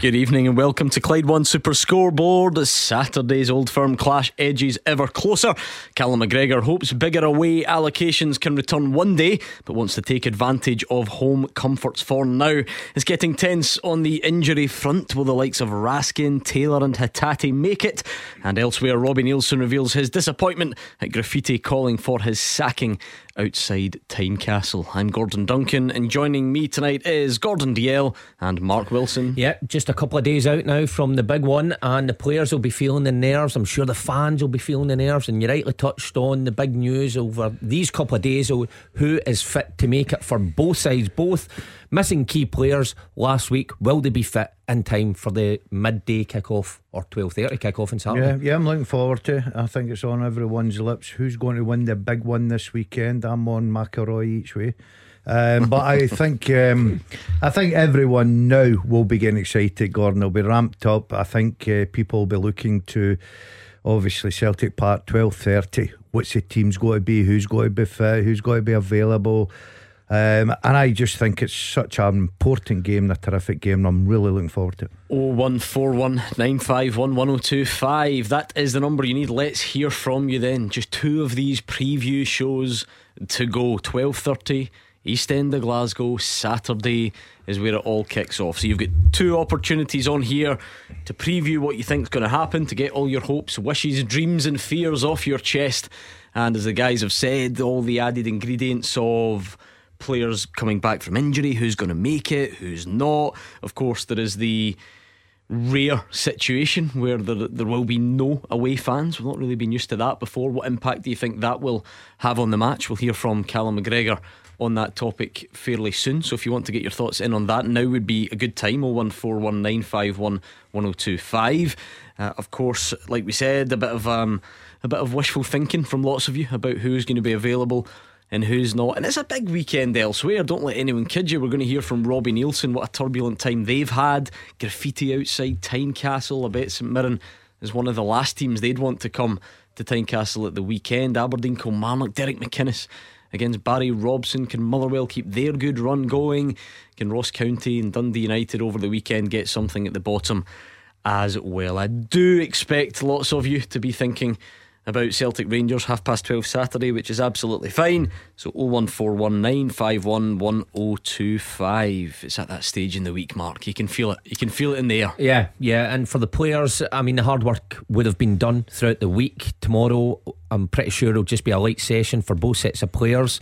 Good evening and welcome to Clyde One Super Scoreboard. Saturday's Old Firm clash edges ever closer. Callum McGregor hopes bigger away allocations can return one day, but wants to take advantage of home comforts for now. It's getting tense on the injury front. Will the likes of Raskin, Taylor, and Hatate make it? And elsewhere, Robbie Neilson reveals his disappointment at graffiti calling for his sacking outside Tynecastle. I'm Gordon Duncan, and joining me tonight is Gordon Dalziel and Mark Wilson. Yeah, just a couple of days out now from the big one, and the players will be feeling the nerves. I'm sure the fans will be feeling the nerves. And you rightly touched on the big news over these couple of days who is fit to make it for both sides, both missing key players last week. Will they be fit in time for the midday kickoff or twelve thirty kickoff in Saturday? Yeah, yeah, I'm looking forward to. it. I think it's on everyone's lips. Who's going to win the big one this weekend? I'm on McElroy each way. Um, but I think um, I think everyone now will be getting excited. Gordon will be ramped up. I think uh, people will be looking to obviously Celtic Park twelve thirty. What's the team's going to be? Who's going to be fit? Who's got to be available? Um, and I just think it's such an important game, a terrific game, and I'm really looking forward to it. 0141 951 1025. That is the number you need. Let's hear from you then. Just two of these preview shows to go. 12.30, East End of Glasgow, Saturday is where it all kicks off. So you've got two opportunities on here to preview what you think is going to happen, to get all your hopes, wishes, dreams, and fears off your chest. And as the guys have said, all the added ingredients of players coming back from injury, who's going to make it, who's not. Of course, there is the rare situation where there, there will be no away fans. We've not really been used to that before. What impact do you think that will have on the match? We'll hear from Callum McGregor on that topic fairly soon. So if you want to get your thoughts in on that, now would be a good time. 01419511025. Uh, of course, like we said, a bit of um, a bit of wishful thinking from lots of you about who's going to be available and who's not. And it's a big weekend elsewhere. Don't let anyone kid you. We're going to hear from Robbie Neilson what a turbulent time they've had. Graffiti outside Tynecastle. I bet St Mirren is one of the last teams they'd want to come to Tynecastle at the weekend. Aberdeen, Kilmarnock, Derek McInnes against Barry Robson. Can Motherwell keep their good run going? Can Ross County and Dundee United over the weekend get something at the bottom as well? I do expect lots of you to be thinking about Celtic Rangers half past 12 Saturday, which is absolutely fine. So 01419511025. It's at that stage in the week, Mark. You can feel it. You can feel it in the air. Yeah, yeah, and for the players, I mean, the hard work would have been done throughout the week. Tomorrow, I'm pretty sure it'll just be a light session for both sets of players.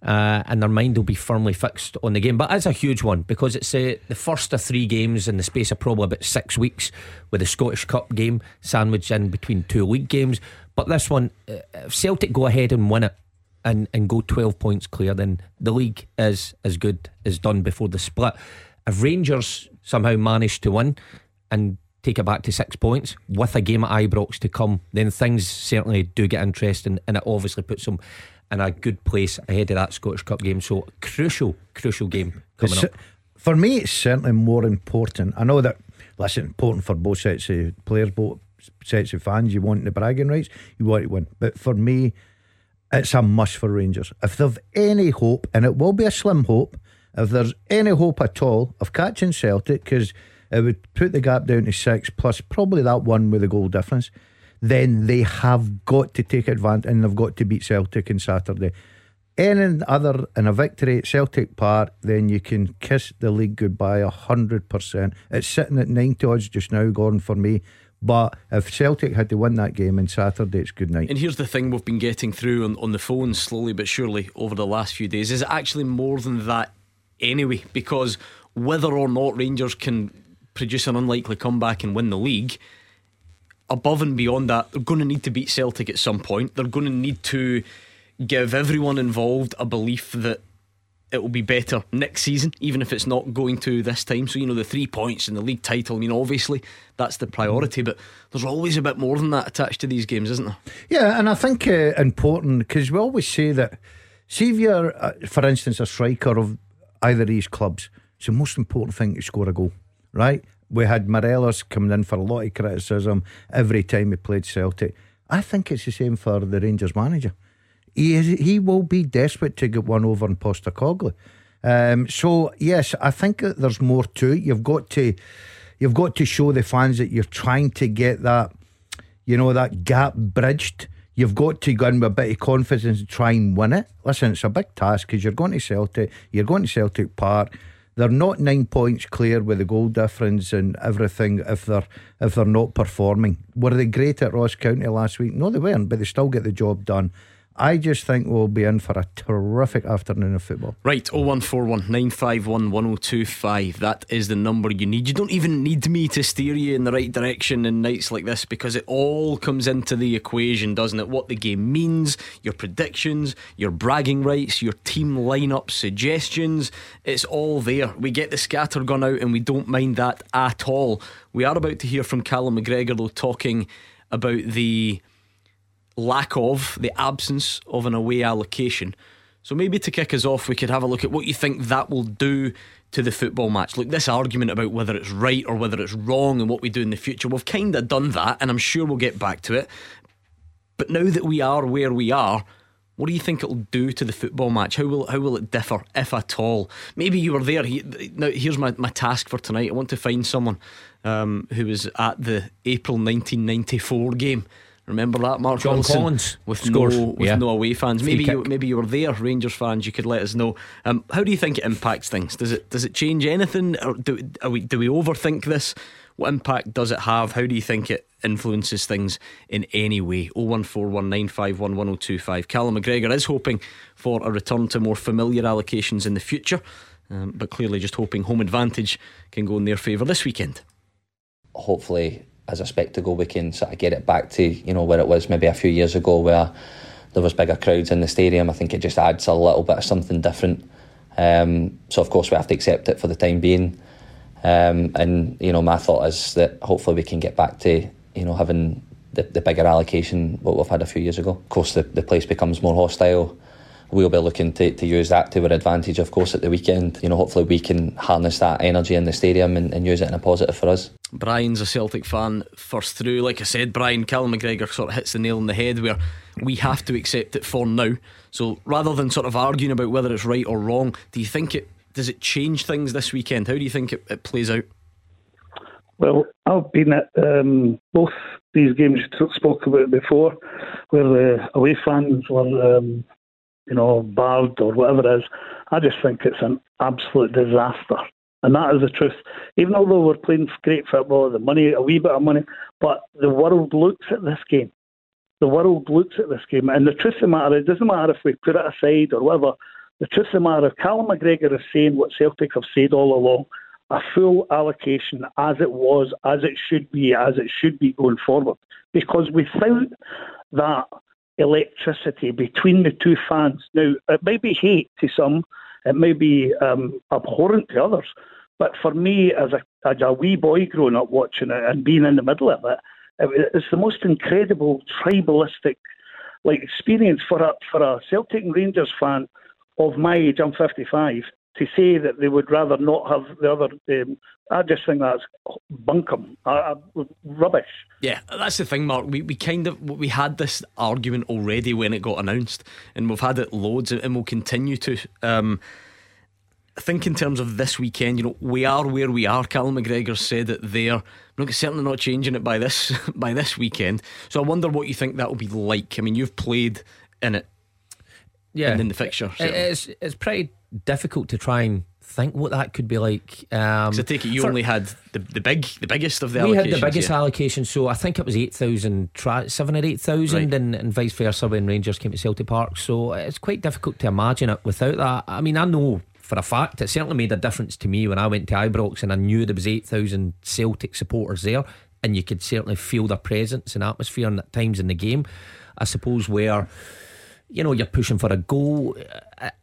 Uh, and their mind will be firmly fixed on the game. But it's a huge one because it's uh, the first of three games in the space of probably about six weeks, with the Scottish Cup game sandwiched in between two league games. But this one, uh, if Celtic go ahead and win it and, and go 12 points clear, then the league is as good as done before the split. If Rangers somehow manage to win and take it back to six points with a game at Ibrox to come, then things certainly do get interesting and it obviously puts them in a good place ahead of that Scottish Cup game. So, crucial, crucial game coming It's- up. For me, it's certainly more important. I know that, listen, important for both sets of players, both sets of fans. You want the bragging rights, you want to win. But for me, it's a must for Rangers. If they've any hope, and it will be a slim hope, if there's any hope at all of catching Celtic, because it would put the gap down to six, plus probably that one with the goal difference, then they have got to take advantage and they've got to beat Celtic on Saturday. Any other in a victory at Celtic Park, then you can kiss the league goodbye a hundred percent. It's sitting at ninety odds just now, Gordon, for me. But if Celtic had to win that game on Saturday, it's good night. And here's the thing we've been getting through on, on the phone slowly but surely over the last few days is actually more than that anyway, because whether or not Rangers can produce an unlikely comeback and win the league, above and beyond that, they're going to need to beat Celtic at some point. They're going to need to give everyone involved a belief that it will be better next season, even if it's not going to this time. So, you know, the three points and the league title, you know, obviously that's the priority, but there's always a bit more than that attached to these games, isn't there? Yeah, and I think uh, important because we always say that, see if you're, uh, for instance, a striker of either of these clubs, It's the most important thing to score a goal, right? We had Morelos coming in for a lot of criticism every time he played Celtic. I think it's the same for the Rangers manager. He is, he will be desperate to get one over on Postecoglou. Um, so yes, I think there's more to it. You've got to you've got to show the fans that you're trying to get that you know that gap bridged. You've got to go in with a bit of confidence and try and win it. Listen, it's a big task because you're going to Celtic, you're going to Celtic Park. They're not nine points clear with the goal difference and everything if they're if they're not performing. Were they great at Ross County last week? No, they weren't, but they still get the job done. I just think we'll be in for a terrific afternoon of football. Right, 0141 951 1025. That is the number you need. You don't even need me to steer you in the right direction in nights like this because it all comes into the equation, doesn't it? What the game means, your predictions, your bragging rights, your team lineup suggestions. It's all there. We get the scatter gun out and we don't mind that at all. We are about to hear from Callum McGregor, though, talking about the lack of, the absence of an away allocation. So maybe to kick us off, we could have a look at what you think that will do to the football match. Look, this argument about whether it's right or whether it's wrong and what we do in the future, we've kind of done that, and I'm sure we'll get back to it. But now that we are where we are, what do you think it'll do to the football match? How will how will it differ, if at all? Maybe you were there. Now, here's my, my task for tonight. I want to find someone um, who was at the April 1994 game Remember that, Mark John Wilson, Collins with Scores. no with yeah. no away fans. Maybe you, maybe you were there, Rangers fans. You could let us know. Um, how do you think it impacts things? Does it does it change anything, or do we do we overthink this? What impact does it have? How do you think it influences things in any way? 01419511025. Callum McGregor is hoping for a return to more familiar allocations in the future, um, but clearly just hoping home advantage can go in their favour this weekend. Hopefully, as a spectacle, we can sort of get it back to you know where it was maybe a few years ago, where there was bigger crowds in the stadium. I think it just adds a little bit of something different. Um, so of course we have to accept it for the time being. Um, and you know, my thought is that hopefully we can get back to you know having the, the bigger allocation what we've had a few years ago. Of course, the, the place becomes more hostile we'll be looking to, to use that to our advantage, of course, at the weekend. You know, hopefully we can harness that energy in the stadium and, and use it in a positive for us. Brian's a Celtic fan first through. Like I said, Brian Callum McGregor sort of hits the nail on the head where we have to accept it for now. So rather than sort of arguing about whether it's right or wrong, do you think it does it change things this weekend? How do you think it, it plays out? Well, I've been at um, both these games you spoke about before, where the away fans were um, you know, barred or whatever it is. I just think it's an absolute disaster. And that is the truth. Even although we're playing great football, the money, a wee bit of money, but the world looks at this game. The world looks at this game. And the truth of the matter, it doesn't matter if we put it aside or whatever. The truth of the matter, Callum McGregor is saying what Celtic have said all along, a full allocation as it was, as it should be, as it should be going forward. Because without that electricity between the two fans. Now, it may be hate to some, it may be um, abhorrent to others, but for me, as a, as a wee boy growing up watching it and being in the middle of it, it's the most incredible tribalistic like experience for a for a Celtic Rangers fan of my age. I'm 55 to say that they would rather not have the other. Um, I just think that's bunkum, uh, rubbish. Yeah, that's the thing, Mark. We we kind of we had this argument already when it got announced, and we've had it loads, and we'll continue to. Um, I think in terms of this weekend, you know, we are where we are. Callum McGregor said it there. We're certainly not changing it by this by this weekend. So I wonder what you think that will be like. I mean, you've played in it, yeah, in the fixture. Certainly. It's it's pretty difficult to try and think what that could be like. Um, I take it you only had the, the big, the biggest of the. We had the biggest yeah. allocation, so I think it was eight thousand, seven or eight thousand, right. and, and vice versa when Rangers came to Celtic Park. So it's quite difficult to imagine it without that. I mean, I know for a fact it certainly made a difference to me when I went to Ibrox and I knew there was eight thousand Celtic supporters there, and you could certainly feel their presence and atmosphere and at times in the game. I suppose where you know, you're pushing for a goal.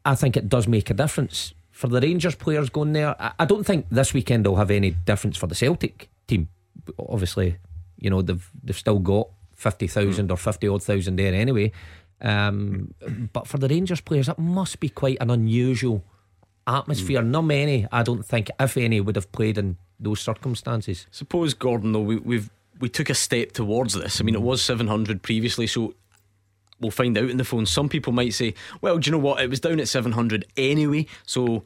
I think it does make a difference for the Rangers players going there. I don't think this weekend will have any difference for the Celtic team. Obviously, you know they've they've still got fifty thousand mm. or fifty odd thousand there anyway. Um, but for the Rangers players, it must be quite an unusual atmosphere. Mm. Not many, I don't think, if any, would have played in those circumstances. Suppose, Gordon, though, we, we've we took a step towards this. I mean, it was 700 previously, so we'll find out in the phone. Some people might say, well, do you know what? It was down at 700 anyway, so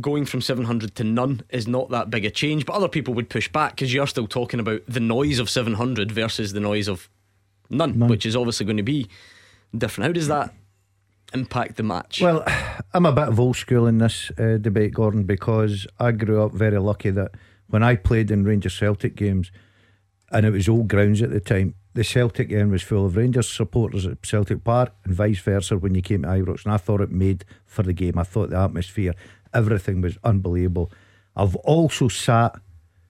going from 700 to none is not that big a change. But other people would push back because you're still talking about the noise of 700 versus the noise of none, none. which is obviously going to be different. How does that impact the match? Well, I'm a bit of old school in this uh, debate, Gordon, because I grew up very lucky that when I played in Rangers Celtic games, and it was old grounds at the time, the Celtic end was full of Rangers supporters at Celtic Park and vice versa when you came to Ibrox. And I thought it made for the game. I thought the atmosphere, everything was unbelievable. I've also sat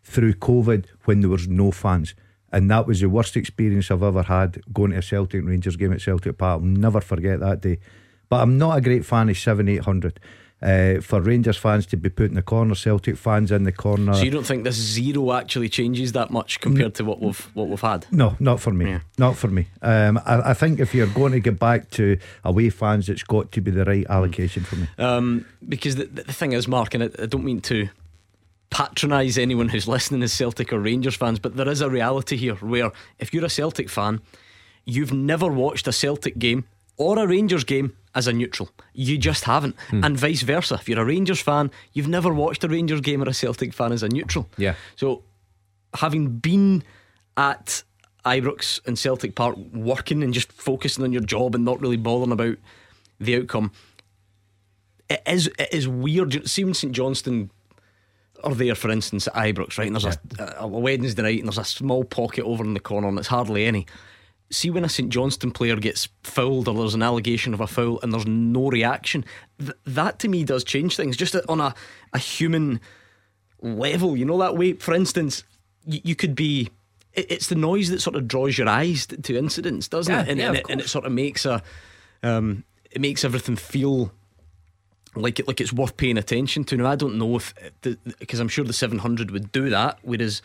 through COVID when there was no fans. And that was the worst experience I've ever had going to a Celtic Rangers game at Celtic Park. I'll never forget that day. But I'm not a great fan of 7 800 uh, for Rangers fans to be put in the corner, Celtic fans in the corner. So you don't think this zero actually changes that much compared to what we've what we've had? No, not for me. Yeah. Not for me. Um, I, I, think if you're going to get back to away fans, it's got to be the right allocation for me. Um, because the, the thing is, Mark, and I, I don't mean to patronise anyone who's listening as Celtic or Rangers fans, but there is a reality here where if you're a Celtic fan, you've never watched a Celtic game or a Rangers game as a neutral. You just haven't. Hmm. And vice versa. If you're a Rangers fan, you've never watched a Rangers game or a Celtic fan as a neutral. Yeah. So having been at Ibrox and Celtic Park working and just focusing on your job and not really bothering about the outcome, it is it is weird. See when St Johnstone are there, for instance, at Ibrox, right? And there's yeah. a, a Wednesday night and there's a small pocket over in the corner and it's hardly any see when a St Johnstone player gets fouled or there's an allegation of a foul and there's no reaction, th- that to me does change things just on a, a human level. You know that way. For instance, y- you could be. It, it's the noise that sort of draws your eyes to, to incidents, doesn't yeah, it? And, yeah, and, it, and, it, sort of makes a. Um, it makes everything feel like it like it's worth paying attention to. Now I don't know if because I'm sure the 700 would do that, whereas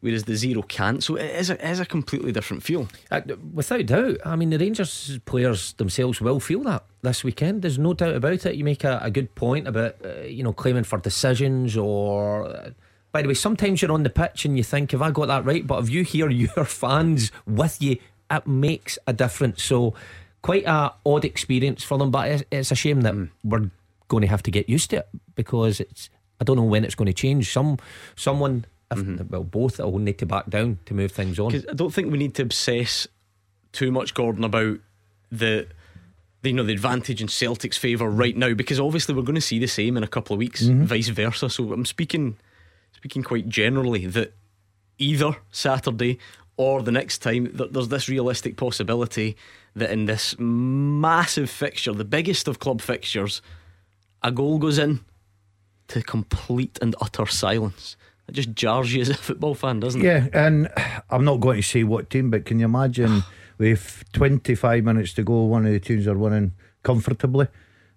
whereas the zero can't. So it is a, it is a completely different feel. Uh, without doubt. I mean, the Rangers players themselves will feel that this weekend. There's no doubt about it. You make a, a good point about, uh, you know, claiming for decisions or. Uh, by the way, sometimes you're on the pitch and you think, have I got that right? But if you hear your fans with you, it makes a difference. So, quite a odd experience for them. But it's, it's a shame that mm. we're going to have to get used to it because it's. I don't know when it's going to change. Some someone if, mm-hmm. Well, both will need to back down to move things on. I don't think we need to obsess too much, Gordon, about the, the you know the advantage in Celtic's favour right now because obviously we're going to see the same in a couple of weeks, mm-hmm. vice versa. So I'm speaking speaking quite generally that either Saturday or the next time that there's this realistic possibility that in this massive fixture, the biggest of club fixtures, a goal goes in to complete and utter silence. It just jars you as a football fan, doesn't it? Yeah, and I'm not going to say what team, but can you imagine with 25 minutes to go, one of the teams are winning comfortably?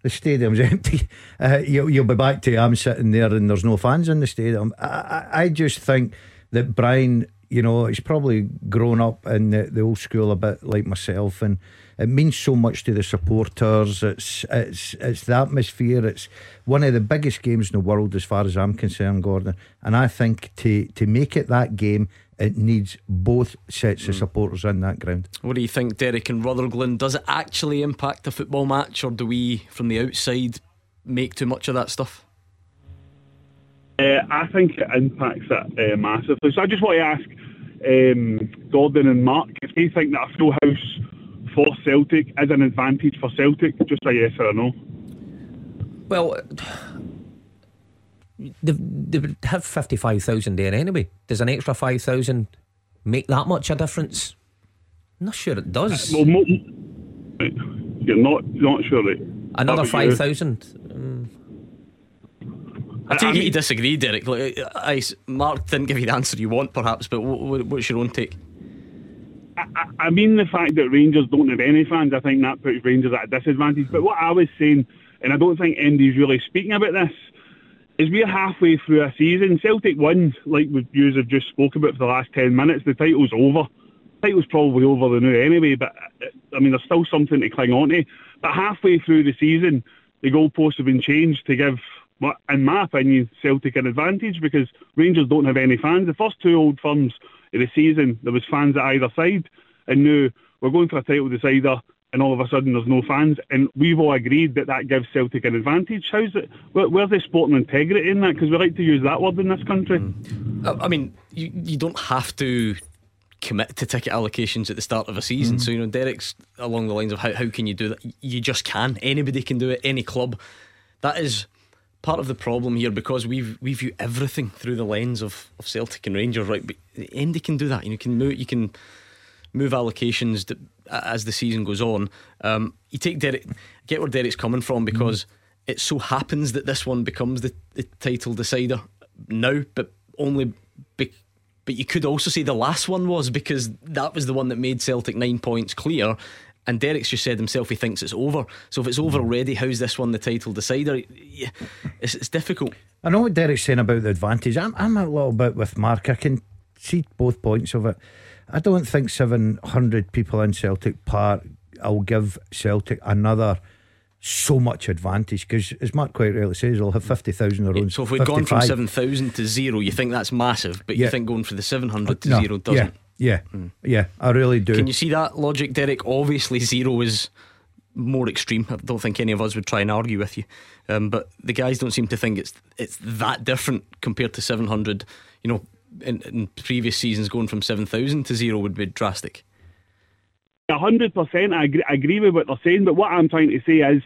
The stadium's empty. Uh, you'll, you'll be back to I'm sitting there and there's no fans in the stadium. I, I, I just think that Brian, you know, he's probably grown up in the, the old school a bit like myself and it means so much to the supporters. It's it's it's the atmosphere. It's one of the biggest games in the world as far as I'm concerned, Gordon. And I think to to make it that game, it needs both sets of hmm. supporters in that ground. What do you think, Derek and Rutherglen? Does it actually impact the football match, or do we, from the outside, make too much of that stuff? Uh, I think it impacts it uh, massively. So I just want to ask um, Gordon and Mark if they think that a full house for Celtic is an advantage for Celtic? Just a yes or a no. Well, they, they would have 55,000 there anyway. Does an extra 5,000 make that much a difference? I'm not sure it does. Uh, well, you're not not sure. Right? Another 5,000? Um, I take I mean, you disagree, Derek. Like, I, Mark didn't give you the answer you want, perhaps, but what, what's your own take? I, I mean the fact that Rangers don't have any fans, I think that puts Rangers at a disadvantage. But what I was saying, and I don't think Andy's really speaking about this, is we're halfway through a season. Celtic won, like you have just spoke about for the last 10 minutes. The title's over. The title's probably over the now anyway, but uh, I mean, there's still something to cling on to. But halfway through the season, the goalposts have been changed to give, in my opinion, Celtic an advantage because Rangers don't have any fans. The first two old firms of the season, there was fans at either side, and now we're going for a title decider and all of a sudden there's no fans, and we've all agreed that that gives Celtic an advantage. How's it? Where, where's the sporting integrity in that? Because we like to use that word in this country. Mm. I mean, you you don't have to commit to ticket allocations at the start of a season. Mm. So, you know, Derek's along the lines of how, how can you do that? You just can. Anybody can do it, any club. That is part of the problem here because we we view everything through the lens of, of Celtic and Rangers, right? But Andy can do that. You know, can move, you can move allocations as the season goes on. Um, you take Derek, get where Derek's coming from because mm. it so happens that this one becomes the, the title decider now, but only be, but you could also say the last one was because that was the one that made Celtic nine points clear. And Derek's just said himself he thinks it's over. So if it's over hmm. already, how's this one the title decider? It's, it's difficult. I know what Derek's saying about the advantage. I'm, I'm a little bit with Mark. I can see both points of it. I don't think 700 people in Celtic Park will give Celtic another so much advantage because, as Mark quite rightly says, they'll have 50,000 their own. So, if we've gone from 7,000 to zero, you think that's massive, but yeah. you think going from the 700 to no, zero doesn't? Yeah, yeah, mm. yeah, I really do. Can you see that logic, Derek? Obviously, zero is more extreme. I don't think any of us would try and argue with you, um, but the guys don't seem to think it's it's that different compared to 700. You know, in, in previous seasons, going from 7,000 to zero would be drastic hundred percent, I agree, I agree with what they're saying. But what I'm trying to say is,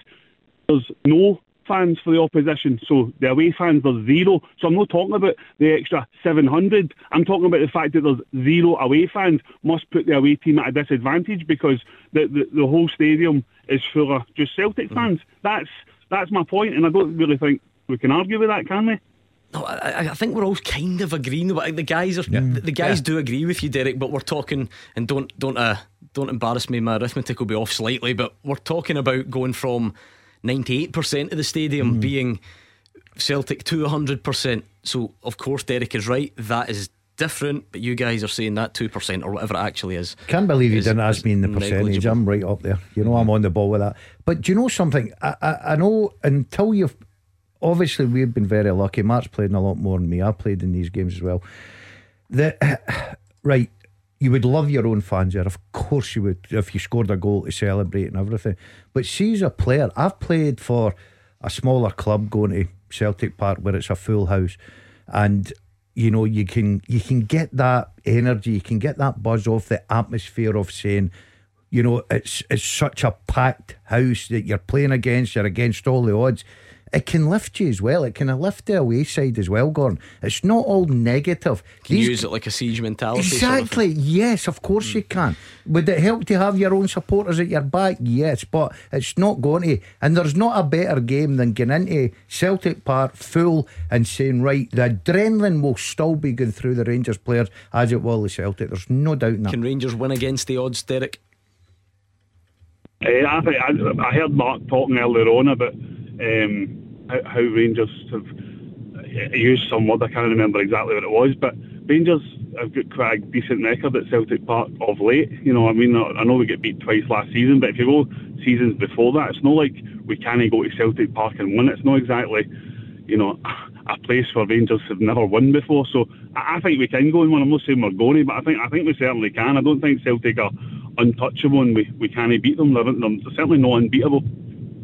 there's no fans for the opposition. So the away fans, there's zero. So I'm not talking about the extra 700. I'm talking about the fact that there's zero away fans must put the away team at a disadvantage because the, the, the whole stadium is full of just Celtic mm. fans. That's that's my point, and I don't really think we can argue with that, can we? No, I, I, think we're all kind of agreeing. But the guys are yeah. the guys yeah. do agree with you, Derek. But we're talking, and don't don't uh, don't embarrass me. My arithmetic will be off slightly, but we're talking about going from ninety eight percent of the stadium mm. being Celtic to hundred percent. So of course Derek is right. That is different, but you guys are saying that 2% or whatever it actually is. Can't believe you didn't ask me in the percentage. I'm right up there. You know, I'm on the ball with that. But do you know something? I, I, I know until you've obviously we've been very lucky. Mark's played in a lot more than me. I've played in these games as well. The right, you would love your own fans there. Of course you would if you scored a goal to celebrate and everything. But she's a player, I've played for a smaller club going to Celtic Park where it's a full house and you know you can you can get that energy, you can get that buzz off the atmosphere of saying you know, it's it's such a packed house that you're playing against, you're against all the odds it can lift you as well. It can lift the away side as well, Gordon. It's not all negative. Can These, you use it like a siege mentality? Exactly. Sort of yes, of course mm. you can. Would it help to have your own supporters at your back? Yes, but it's not going to. And there's not a better game than getting into Celtic Park full and saying, right, the adrenaline will still be going through the Rangers players as it will the Celtic. There's no doubt in that. Can Rangers win against the odds, Derek? Uh, I, think, I, I heard Mark talking earlier on about um, how, Rangers have uh, used some word. I can't remember exactly what it was, but Rangers have got quite a decent record at Celtic Park of late. You know, I mean, I know we get beat twice last season, but if you go seasons before that, it's not like we can't go to Celtic Park and win. It's not exactly, you know, a place where Rangers have never won before. So I, think we can go and win. I'm not saying we're going but I think I think we certainly can. I don't think Celtic are untouchable and we, we can't beat them. They're, they're certainly not unbeatable.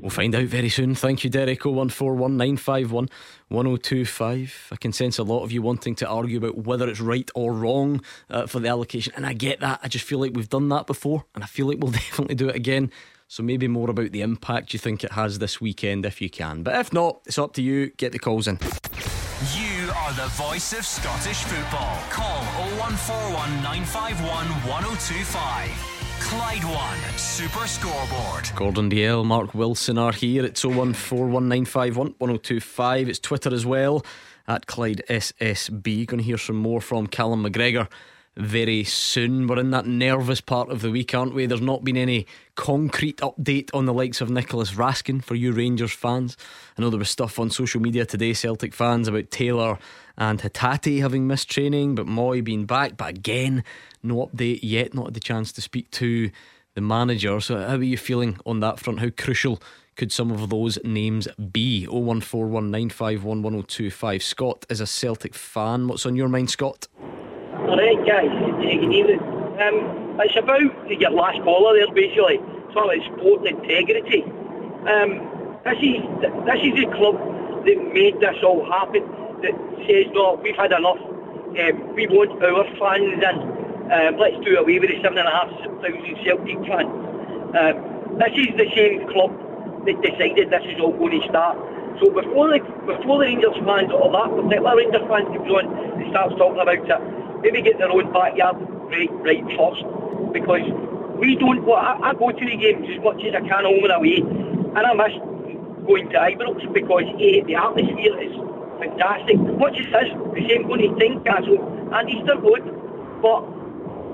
We'll find out very soon. Thank you, Derek. 0141 1025. I can sense a lot of you wanting to argue about whether it's right or wrong uh, for the allocation. And I get that. I just feel like we've done that before. And I feel like we'll definitely do it again. So maybe more about the impact you think it has this weekend if you can. But if not, it's up to you. Get the calls in. You are the voice of Scottish football. Call 0141 951 1025. Clyde One Super Scoreboard. Gordon Dalziel, Mark Wilson are here. It's 01419511025. It's Twitter as well at Clyde SSB. Going to hear some more from Callum McGregor very soon. We're in that nervous part of the week, aren't we? There's not been any concrete update on the likes of Nicolas Raskin for you Rangers fans. I know there was stuff on social media today, Celtic fans, about Taylor and Hatate having missed training, but Mooy being back. But again, no update yet, not had the chance to speak to the manager. So, how are you feeling on that front? How crucial could some of those names be? 01419511025. Scott is a Celtic fan. What's on your mind, Scott? Alright, guys. Evening. Um, it's about your last caller there, basically. It's all about sport integrity. Um, this is this is the club that made this all happen. That says, no, we've had enough. Um, we want our fans in. Um, let's do away with the seven and a half thousand Celtic fans. Um, this is the same club that decided this is all going to start. So before the before the Rangers fans or that particular Rangers fans comes on and starts talking about it, maybe get their own backyard right right first. Because we don't well, I, I go to the games as much as I can home and away and I miss going to Ibrox because A, the atmosphere is fantastic. Much as this, the same going to Tynecastle and Easter Road. But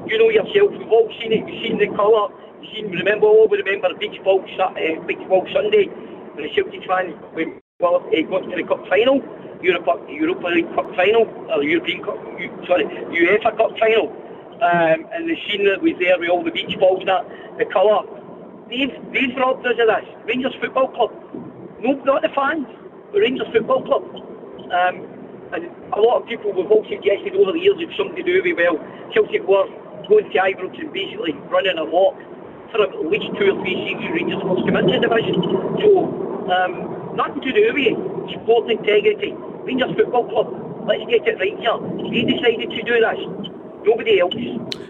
you know yourself, we've all seen it, we've seen the colour, we've seen remember all we remember Beach Ball uh, Beach Ball Sunday when the Celtic fans went well, uh, got to the cup final, Europa Europa League Cup final, or European Cup, sorry, UEFA Cup final. Um, and the scene that was there with all the beach balls and that, the colour, They've, they've robbed us of this. Rangers Football Club. No, not the fans. The Rangers Football Club. Um, and a lot of people have all suggested over the years it's something to do with, well, Celtic were going to Ibrox and basically running a lot for at least two or three seasons Rangers must come into the division. So, um, nothing to do with it. Sport integrity. Rangers Football Club. Let's get it right here. They decided to do this nobody else.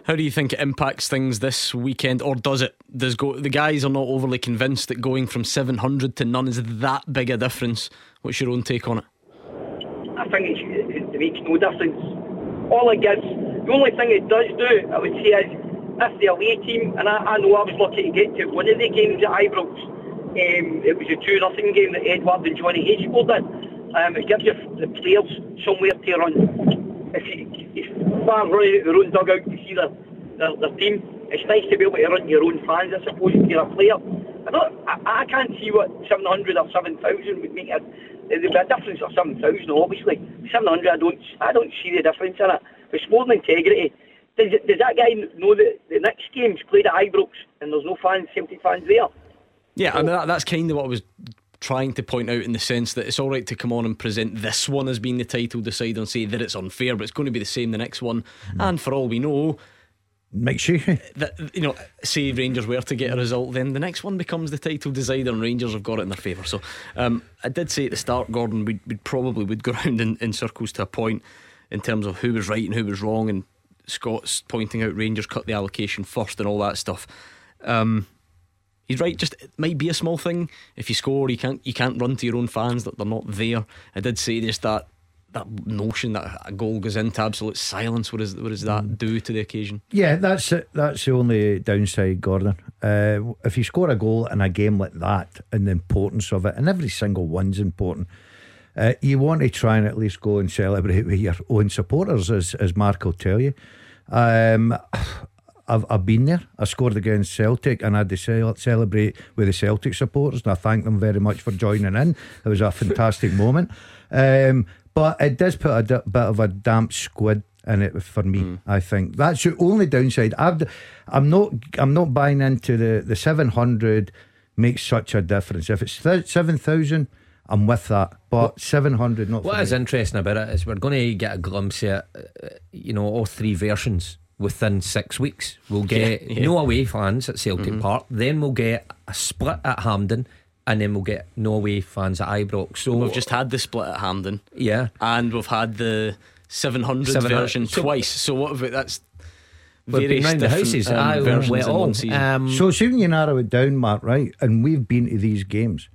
How do you think it impacts things this weekend, or does it? Does go the guys are not overly convinced that going from seven hundred to none is that big a difference? What's your own take on it? I think it, it makes no difference. All it gives, the only thing it does do, I would say, is if the away team, and I, I know I was lucky to get to one of the games at Ibrox, um, it was a 2 nothing game that Edouard and Johnny Hayes scored in. Um, it gives you the players somewhere to run if you, if fans running out their own dugout to see their, their, their team, it's nice to be able to run your own fans, I suppose, if you're a player. I, don't, I, I can't see what 700 or 7,000 would make. A, there'd be a difference of 7,000, obviously. 700, I don't, I don't see the difference in it. For sporting integrity, does, does that guy know that the next game's played at Ibrox and there's no fans, 70 fans there? Yeah, I mean, that, that's kind of what I was trying to point out in the sense that it's all right to come on and present this one as being the title decider and say that it's unfair, but it's going to be the same the next one. Mm. And for all we know, make sure that you know, say Rangers were to get a result, then the next one becomes the title decider, and Rangers have got it in their favour. So um, I did say at the start, Gordon, we would probably would go around in, in circles to a point in terms of who was right and who was wrong, and Scott's pointing out Rangers cut the allocation first and all that stuff. Um, He's right. Just it might be a small thing. If you score, you can't you can't run to your own fans that they're not there. I did say just that that notion that a goal goes into absolute silence. What does what does that do to the occasion? Yeah, that's. That's the only downside, Gordon. Uh, if you score a goal in a game like that, and the importance of it, and every single one's important. Uh, you want to try and at least go and celebrate with your own supporters, as as Mark will tell you. Um, I've, I've been there. I scored against Celtic and I had to celebrate with the Celtic supporters, and I thank them very much for joining in. It was a fantastic moment. Um, but it does put a d- bit of a damp squid in it for me. Mm. I think that's the only downside. I've, I'm not. I'm not buying into the the seven hundred makes such a difference. If it's th- seven thousand. I'm with that, but 700 not. What is interesting about it is we're going to get a glimpse of, uh, you know, all three versions within six weeks. We'll get yeah, yeah. no away fans at Celtic mm-hmm. Park, then we'll get a split at Hampden, and then we'll get no away fans at Ibrox. So we've just had the split at Hampden, yeah, and we've had the 700, 700 version so, twice. So what about that's various different the houses. Um, I versions in one season. Um, so assuming you narrow it down, Mark, right, and we've been to these games.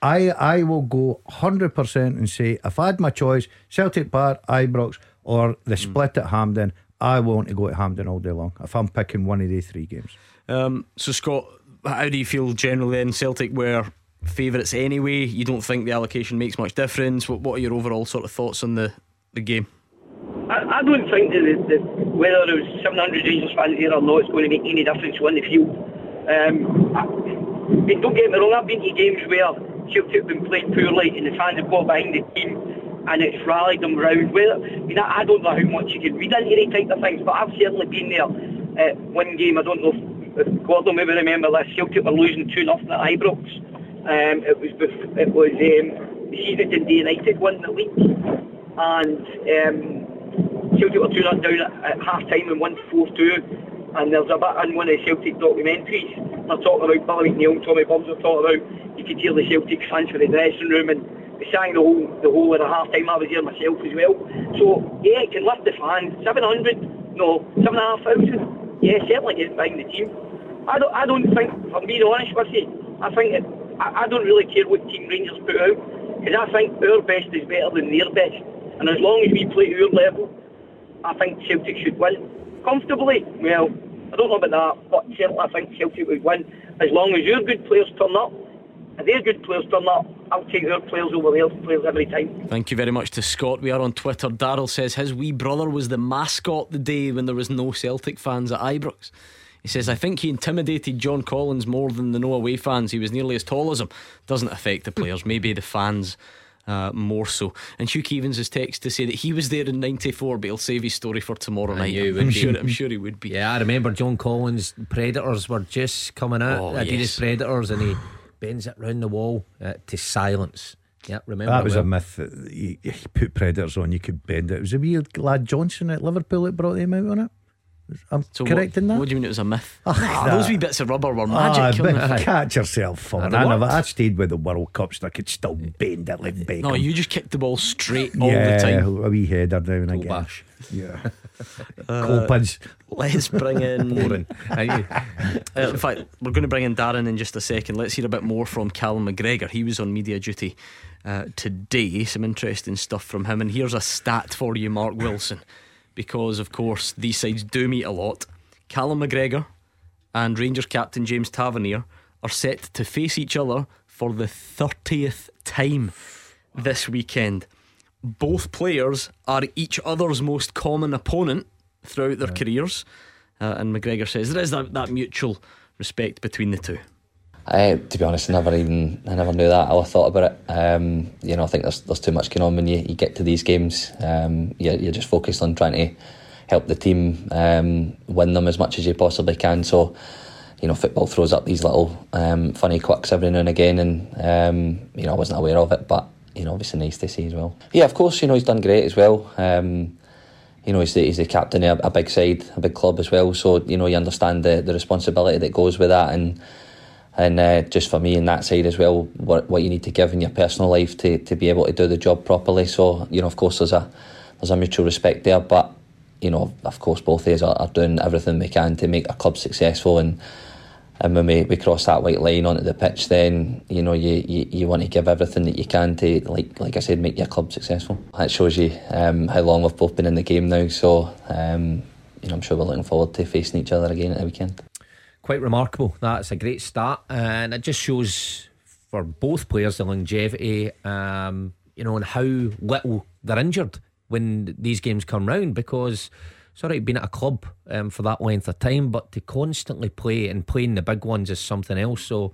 I I will go hundred percent and say if I had my choice, Celtic Park, Ibrox, or the mm. split mm. at Hampden, I want to go to Hampden all day long if I'm picking one of the three games. Um, so, Scott, how do you feel generally then? Celtic were favourites anyway. You don't think the allocation makes much difference. What, what are your overall sort of thoughts on the, the game? I, I don't think that, that whether it was 700 Rangers fans here or not, it's going to make any difference on the field. Um, I, don't get me wrong, I've been to games where Celtic have been playing poorly and the fans have got behind the team and it's rallied them round. Well, I mean, I don't know how much you can read into any type of things, but I've certainly been there at one game. I don't know if, if Gordon maybe remember this. Celtic were losing 2 nothing at Ibrox. Um, it was it was um, the season United won the league, and um, Celtic were two down at, at half time and won four two. And there's a bit in one of the Celtic documentaries. They're talking about Billy McNeill and Tommy Burns are talking about you could hear the Celtic fans for the dressing room and sang the whole the whole of the half time. I was here myself as well. So yeah, it can lift the fans. Seven hundred, no, seven and a half thousand. Yeah, certainly getting behind the team. I don't I don't think, if I'm being honest with you, I think it, I, I don't really care what team Rangers put out because I think our best is better than their best. And as long as we play to our level, I think Celtic should win comfortably. Well, I don't know about that, but certainly I think Celtic would win as long as your good players turn up. If their good players turn up, I'll take their players over their players every time. Thank you very much to Scott. We are on Twitter. Daryl says his wee brother was the mascot the day when there was no Celtic fans at Ibrox. He says, I think he intimidated John Collins more than the no away fans. He was nearly as tall as him. Doesn't affect the players, maybe the fans uh, more so. And Hugh Evans is text to say that he was there in '94, but he'll save his story for tomorrow I night. knew I'm sure. be. I'm sure he would be. Yeah, I remember John Collins' Predators were just coming out. Oh, Adidas yes. Predators, and he bends it round the wall uh, to silence. Yeah, remember That was well. a myth. that You, you put predators on, you could bend it. It was a weird lad Johnston at Liverpool that brought them out on it. I'm So correct what, in that. What do you mean it was a myth? Ah, Ah, those wee bits of rubber were Ah, magic. but weren't they? catch yourself for Ah, it. I, never. I stayed with the World Cups and I could still bend it like Beckham. no, you just kicked the ball straight all yeah, the time. a wee header now and Goal again. bash. Yeah. Copeins. Let's bring in. Boring. Aye. Uh, in fact, we're going to bring in Darren in just a second. Let's hear a bit more from Callum McGregor. He was on media duty uh, today. Some interesting stuff from him. And here's a stat for you, Mark Wilson, because of course these sides do meet a lot. Callum McGregor and Rangers captain James Tavernier are set to face each other for the 30th time this weekend. Both players are each other's most common opponent throughout their careers. Uh, and McGregor says there is that, that mutual respect between the two. I, to be honest, I never even I never knew that. I thought about it. Um, you know, I think there's there's too much going on when you, you get to these games. Um, you're, you're just focused on trying to help the team um, win them as much as you possibly can. So, you know, football throws up these little um, funny quirks every now and again, and um, you know, I wasn't aware of it, but you know, obviously nice to see as well. Yeah, of course, you know, he's done great as well. Um, you know, he's the, he's the captain of a, a big side, a big club as well. So, you know, you understand the, the responsibility that goes with that. And and uh, just for me in that side as well, what, what you need to give in your personal life to, to be able to do the job properly. So, you know, of course, there's a there's a mutual respect there. But, you know, of course, both of us are, are doing everything we can to make a club successful. And and when we, we cross that white line onto the pitch, then you know you, you, you want to give everything that you can to, like like I said, make your club successful. That shows you um, how long we've both been in the game now. So um, you know, I'm sure we're looking forward to facing each other again at the weekend. Quite remarkable. That's a great start, and it just shows for both players the longevity, um, you know, and how little they're injured when these games come round. Because Sorry, being at a club um, for that length of time, but to constantly play and playing the big ones is something else. So,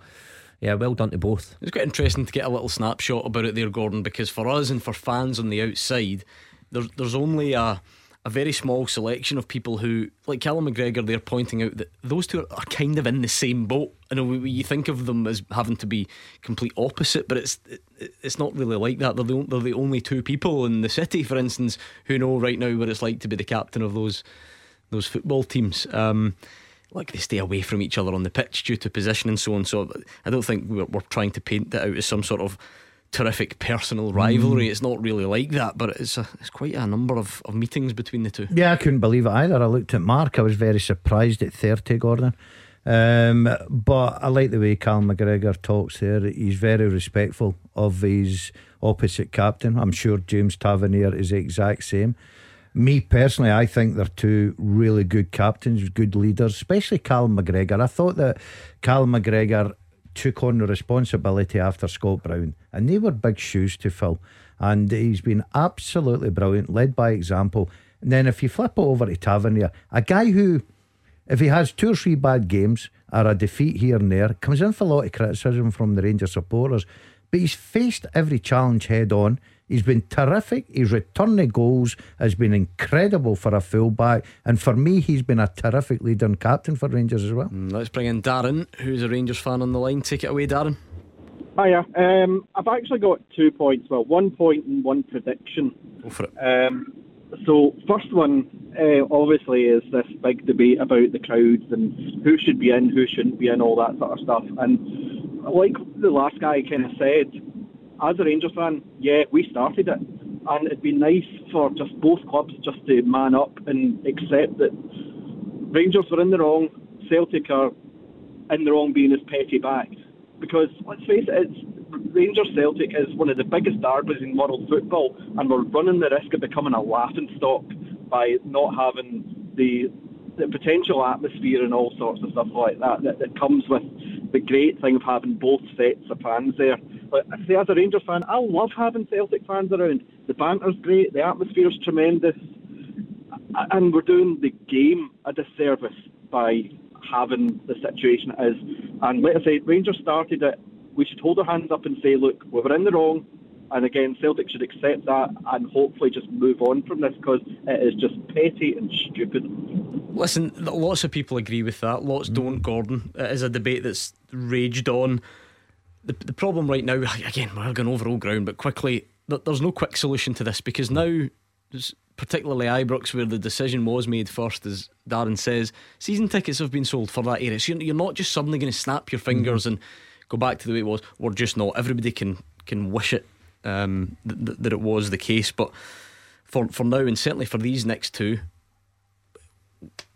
yeah, well done to both. It's quite interesting to get a little snapshot about it there, Gordon, because for us and for fans on the outside, there's there's only a very small selection of people who, like Callum McGregor, they're pointing out that those two are kind of in the same boat. I know you think of them as having to be complete opposite, but it's it's not really like that. They're the, they're the only two people in the city, for instance, who know right now what it's like to be the captain of those those football teams. Um, like they stay away from each other on the pitch due to position and so on. So I don't think we're, we're trying to paint that out as some sort of terrific personal rivalry. It's not really like that, but it's a, it's quite a number of, of meetings between the two. Yeah, I couldn't believe it either. I looked at Mark. I was very surprised at 30, Gordon. Um, but I like the way Cal McGregor talks there. He's very respectful of his opposite captain. I'm sure James Tavernier is the exact same. Me personally, I think they're two really good captains, good leaders, especially Cal McGregor. I thought that Cal McGregor took on the responsibility after Scott Brown, and they were big shoes to fill. And he's been absolutely brilliant, led by example. And then if you flip it over to Tavernier, a guy who, if he has two or three bad games or a defeat here and there, comes in for a lot of criticism from the Rangers supporters, but he's faced every challenge head on. He's been terrific. His return of goals has been incredible for a fullback. And for me, he's been a terrific leader and captain for Rangers as well. Mm, Let's bring in Darren, who's a Rangers fan on the line. Take it away, Darren. Hiya. Um, I've actually got two points. Well, one point and one prediction. Go for it. Um, so, first one, uh, obviously, is this big debate about the crowds and who should be in, who shouldn't be in, all that sort of stuff. And like the last guy kind of said, as a Rangers fan, yeah, we started it. And it'd be nice for just both clubs just to man up and accept that Rangers were in the wrong, Celtic are in the wrong being as petty back. Because let's face it, it's Rangers Celtic is one of the biggest derbies in world football, and we're running the risk of becoming a laughing stock by not having the the potential atmosphere and all sorts of stuff like that that, that comes with the great thing of having both sets of fans there. But say as a Rangers fan, I love having Celtic fans around. The banter's great, the atmosphere's tremendous, and we're doing the game a disservice by having the situation it is. And like I say, Rangers started it. We should hold our hands up and say, look, we were in the wrong. And again, Celtic should accept that and hopefully just move on from this because it is just petty and stupid. Listen, lots of people agree with that. Lots don't, Gordon. It is a debate that's raged on. The, the problem right now, again, we're going over old ground, but quickly, there's no quick solution to this because now, particularly Ibrox, where the decision was made first, as Darren says, season tickets have been sold for that area. So you're not just suddenly going to snap your fingers mm-hmm. and go back to the way it was. We're just not. Everybody can can wish it um, th- that it was the case, but for for now and certainly for these next two,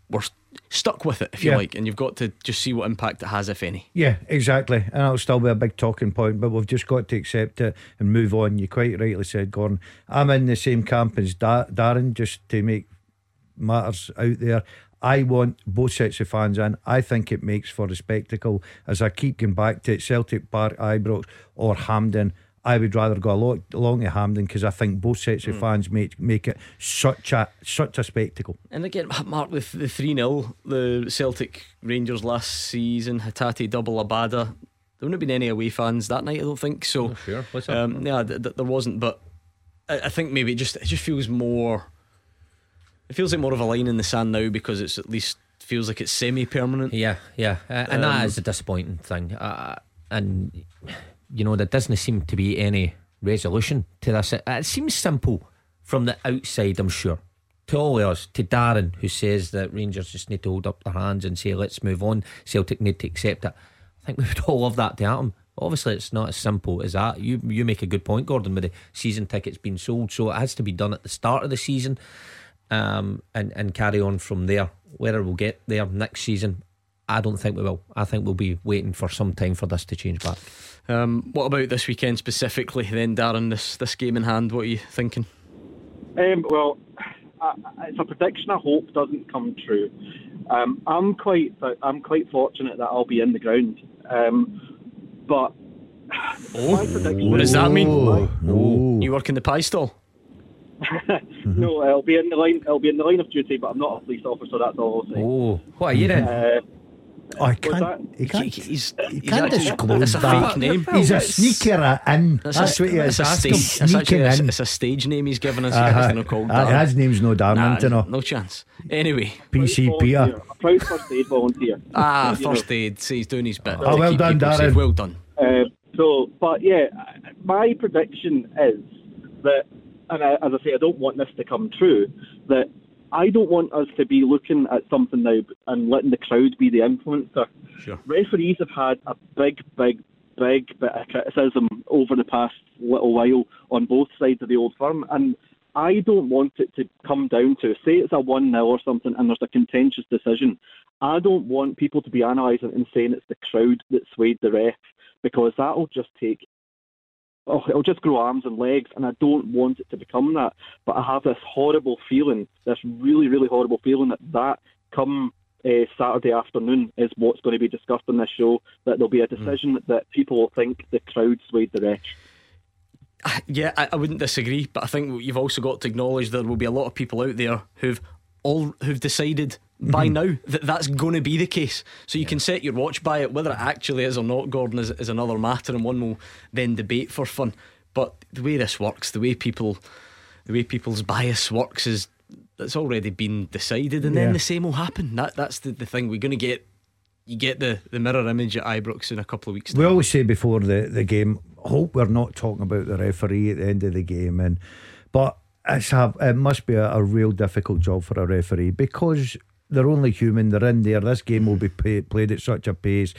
we're stuck with it, if you yeah. like, and you've got to just see what impact it has, if any. Yeah, exactly. And it'll still be a big talking point, but we've just got to accept it and move on. You quite rightly said, Gordon. I'm in the same camp as da- Darren, just to make matters out there. I want both sets of fans in. I think it makes for a spectacle. As I keep going back to it, Celtic Park, Ibrox, or Hampden. I would rather go along, along to Hampden because I think both sets of mm. fans make make it such a such a spectacle. And again, Mark, with the three 0 the Celtic Rangers last season, Hatate double Abada. There wouldn't have been any away fans that night. I don't think so. Oh, sure, What's um, yeah, th- th- there wasn't, but I-, I think maybe it just it just feels more. It feels like more of a line in the sand now because it's at least feels like it's semi-permanent. Yeah, yeah, uh, and um, that is a disappointing thing. Uh, and you know, there doesn't seem to be any resolution to this. It, seems simple from the outside, I'm sure. To all of us, to Darren, who says that Rangers just need to hold up their hands and say, let's move on, Celtic need to accept it. I think we would all love that to happen. Obviously, it's not as simple as that. You you make a good point, Gordon, with the season tickets being sold. So it has to be done at the start of the season um, and, and carry on from there. Whether we'll get there next season, I don't think we will. I think we'll be waiting for some time for this to change back. Um, what about this weekend specifically, then, Darren? This this game in hand, what are you thinking? Um, well, it's a prediction. I hope doesn't come true. Um, I'm quite I'm quite fortunate that I'll be in the ground, um, but oh, what does that mean? Oh. You work in the pie stall? no, I'll be in the line. I'll be in the line of duty, but I'm not a police officer. That's all I'll say. Oh, what are you in? Uh, Oh, I can't. He can't. He's, he can't he's disclose that's a that. fake name. He's a sneaker in. That's, that's a, what he is. It's a, stage, it's, actually, a, it's a stage name he's given us. Uh, called uh, his name's no Darlington. Nah, no chance. Anyway, PC Peter. proud first aid volunteer. Ah, first aid. See, he's doing his bit. Oh, well done, Darren. Safe. Well done. Uh, so, but yeah, my prediction is that, and I, as I say, I don't want this to come true. That I don't want us to be looking at something now and letting the crowd be the influencer. Sure. Referees have had a big, big, big bit of criticism over the past little while on both sides of the old firm, and I don't want it to come down to say it's a one 0 or something, and there's a contentious decision. I don't want people to be analysing and saying it's the crowd that swayed the ref because that'll just take oh, it'll just grow arms and legs, and I don't want it to become that. But I have this horrible feeling, this really, really horrible feeling that that come uh, Saturday afternoon is what's going to be discussed on this show. That there'll be a hmm. decision mm. that people will think the crowd swayed the ref. Yeah, I, I, wouldn't disagree, but I think you've also got to acknowledge there will be a lot of people out there who've all who've decided by mm-hmm. now that that's going to be the case. So you yeah. can set your watch by it. Whether it actually is or not, Gordon, is, is another matter, and one will then debate for fun. But the way this works, the way people, the way people's bias works, is that's already been decided, and yeah. then the same will happen. That that's the, the thing. We're going to get you get the, the mirror image at Ibrox in a couple of weeks. We always say before the, the game, hope we're not talking about the referee at the end of the game. And but it's a, it must be a, a real difficult job for a referee because they're only human. They're in there. This game will be pay, played at such a pace.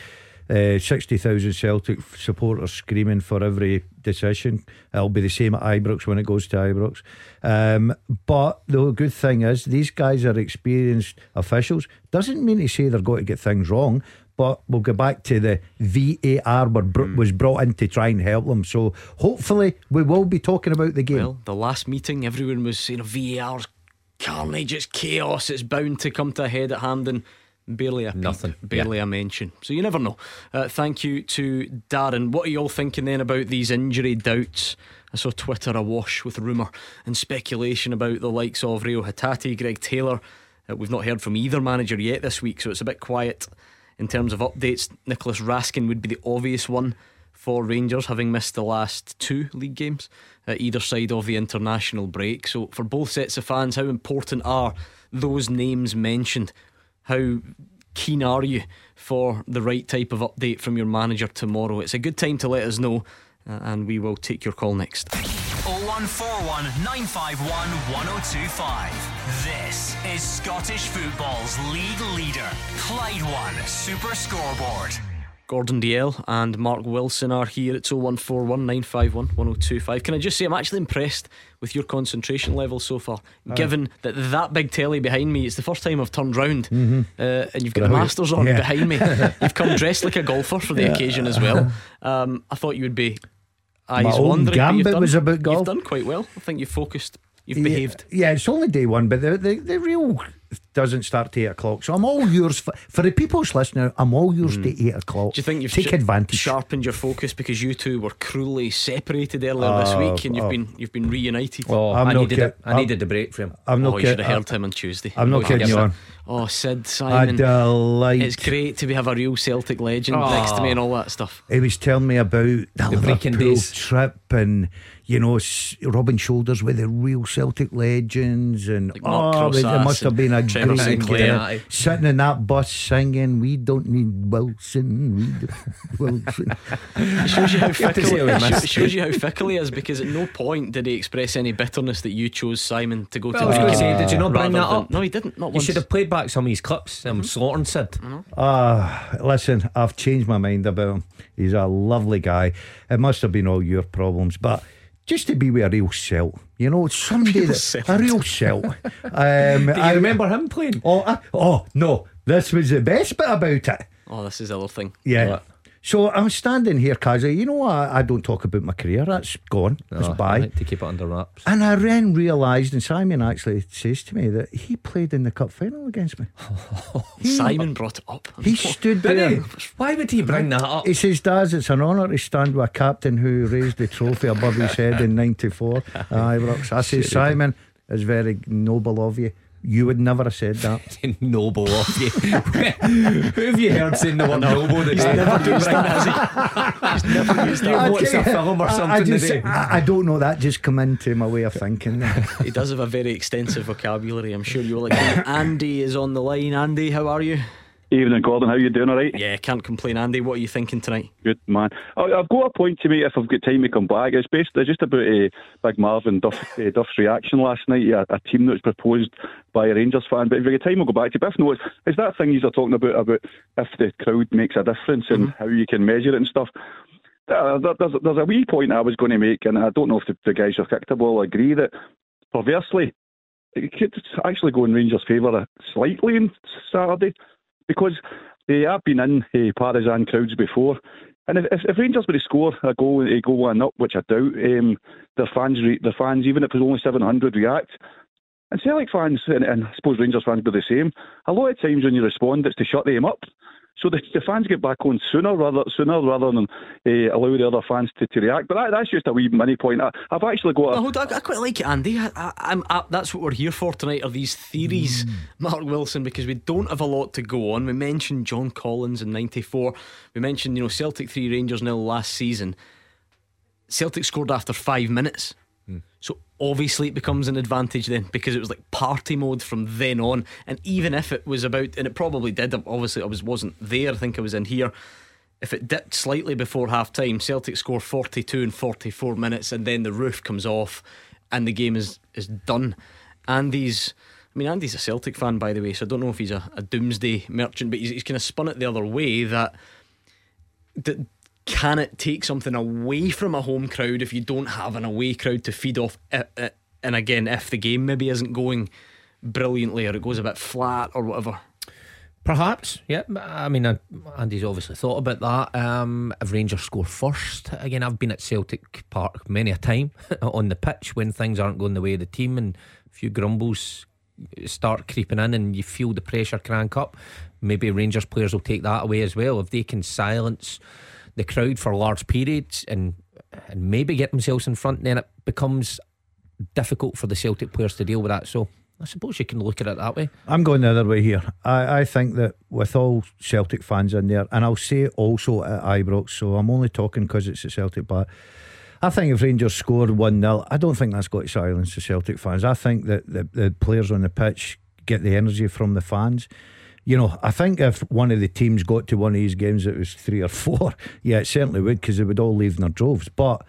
Uh, 60,000 Celtic supporters screaming for every decision. It'll be the same at Ibrox when it goes to Ibrox. Um, but the good thing is, these guys are experienced officials. Doesn't mean to say they're going to get things wrong, but we'll go back to the VAR Hmm. was brought in to try and help them. So hopefully we will be talking about the game. Well, the last meeting, everyone was saying VAR's carnage, it's chaos, it's bound to come to a head at Hampden. Barely a peep, Nothing. barely a mention. So you never know. Uh, thank you to Darren. What are you all thinking then about these injury doubts? I saw Twitter awash with rumour and speculation about the likes of Reo Hatate, Greg Taylor. Uh, we've not heard from either manager yet this week, so it's a bit quiet in terms of updates. Nicolas Raskin would be the obvious one for Rangers, having missed the last two league games at either side of the international break. So, for both sets of fans, how important are those names mentioned? How keen are you for the right type of update from your manager tomorrow? It's a good time to let us know, uh, and we will take your call next. 0141 951 1025. This is Scottish football's league leader, Clyde One Super Scoreboard. Gordon Dalziel and Mark Wilson are here. It's 0141 951 1025. Can I just say, I'm actually impressed with your concentration level so far, given that that big telly behind me, it's the first time I've turned round uh, and you've got the Masters on Yeah. behind me. You've come dressed like a golfer for the occasion as well. Um, I thought you would be eyes My but gambit done- was about golf. You've done quite well. I think you've focused. You've Yeah, behaved. Yeah, it's only day one, but the, the, the real doesn't start to eight o'clock. So I'm all yours for, for the people's listening. I'm all yours hmm. to eight o'clock. Do you think you've take sh- advantage? sharpened your focus because you two were cruelly separated earlier this Oh, week, and you've oh. been you've been reunited? Oh, I'm I not needed kid- it. I needed the break for him. I'm oh, not you should have heard him on Tuesday. I'm not Oh, kidding you sir. on. Oh, Sid A Simon. delight. It's great to be, have a real Celtic legend Oh. next to me ah. and all that stuff. He was telling me about the, The Brecon Liverpool days. trip and you know rubbing shoulders with the real Celtic legends and Like Mark oh, it, it must have been a and Trevor great Sinclair. sitting in that bus singing. We don't need Wilson. We don't Wilson. It shows you how fickle. say we It shows- shows you how fickle he is because at no point did he express any bitterness that you chose Simon to go Well, to. I was gonna say, did you not bring rather that than- up? No, he didn't. Not You once. should have played back some of his clips. Um, slaughtering Sid. Ah, listen, I've changed my mind about him. He's a lovely guy. It must have been all your problems, but just to be with a real Celt, you know, somebody Real that Celt. a real Celt. Um, Do you I remember him playing? Oh, I, oh no, this was the best bit about it. Oh, this is the other thing. Yeah. So I'm standing here, Kaza. You know, I, I don't talk about my career. That's gone. It's Oh, I like to keep it under wraps. And I then realised, and Simon actually says to me that he played in the cup final against me. He- Simon brought it up. He stood there. he? Why would he bring that up? He says, Daz, it's an honour to stand with a captain who raised the trophy above his head in 94 at Ibrox. I say, Simon, it's very noble of you. You would never have said that. noble of you. Who have you heard saying the word noble today? He's never used that, has he? He's never used that. watched a film or I- I just- today? I, I don't know. That just come into my way of thinking. He does have a very extensive vocabulary. I'm sure you will agree. Andy is on the line. Andy, how are you? Evening, Gordon. How you doing? All right? Yeah, can't complain. Andy, what are you thinking tonight? Good man. I- I've got a point to make if I've got time to come back. It's basically just about uh, Big Marvin Duff, uh, Duff's reaction last night. Yeah, a team that was proposed by a Rangers fan. But if we get time, we'll go back to. But if not, it's, that thing you're talking about about if the crowd makes a difference and how you can measure it and stuff. Uh, there's, there's a wee point I was going to make, and I don't know if the, the guys who kicked the ball agree that perversely it could actually go in Rangers' favour slightly on Saturday because they have been in uh, partisan crowds before. And if, if, if Rangers were to score a goal and go one up, which I doubt, um, their fans, their fans, even if it's only 700, react. And Celtic fans, and, and I suppose Rangers fans do the same. A lot of times when you respond, it's to shut them up. So the, the fans get back on sooner rather sooner rather than uh, allow the other fans to, to react. But that, that's just a wee mini point. I, I've actually got a, No, hold on, I quite like it, Andy. I, I, I'm, I, that's what we're here for tonight. Are these theories, Mark Wilson? Because we don't have a lot to go on. We mentioned John Collins in '94. We mentioned you know Celtic three Rangers nil last season. Celtic scored after five minutes. So obviously it becomes an advantage then because it was like party mode from then on. And even if it was about, and it probably did, obviously I was wasn't there. I think I was in here. If it dipped slightly before half time, Celtic score 42 and 44 minutes, and then the roof comes off and the game is, is done. Andy's, I mean, Andy's a Celtic fan, by the way, so I don't know if he's a, a doomsday merchant, but he's, he's kind of spun it the other way that, that can it take something away from a home crowd if you don't have an away crowd to feed off? Uh, uh, and again, if the game maybe isn't going brilliantly or it goes a bit flat or whatever. Perhaps, yeah. I mean, Andy's obviously thought about that. Um, if Rangers score first, again, I've been at Celtic Park many a time on the pitch when things aren't going the way of the team and a few grumbles start creeping in and you feel the pressure crank up. Maybe Rangers players will take that away as well. If they can silence the crowd for large periods and and maybe get themselves in front, then it becomes difficult for the Celtic players to deal with that. So I suppose you can look at it that way. I'm going the other way here. I, I think that with all Celtic fans in there, and I'll say also at Ibrox, so I'm only talking because it's a Celtic, but I think if Rangers scored 1 0, I don't think that's got to silence the Celtic fans. I think that the, the players on the pitch get the energy from the fans. You know, I think if one of the teams got to one of these games, it was three or four, yeah, it certainly would because they would all leave in their droves. But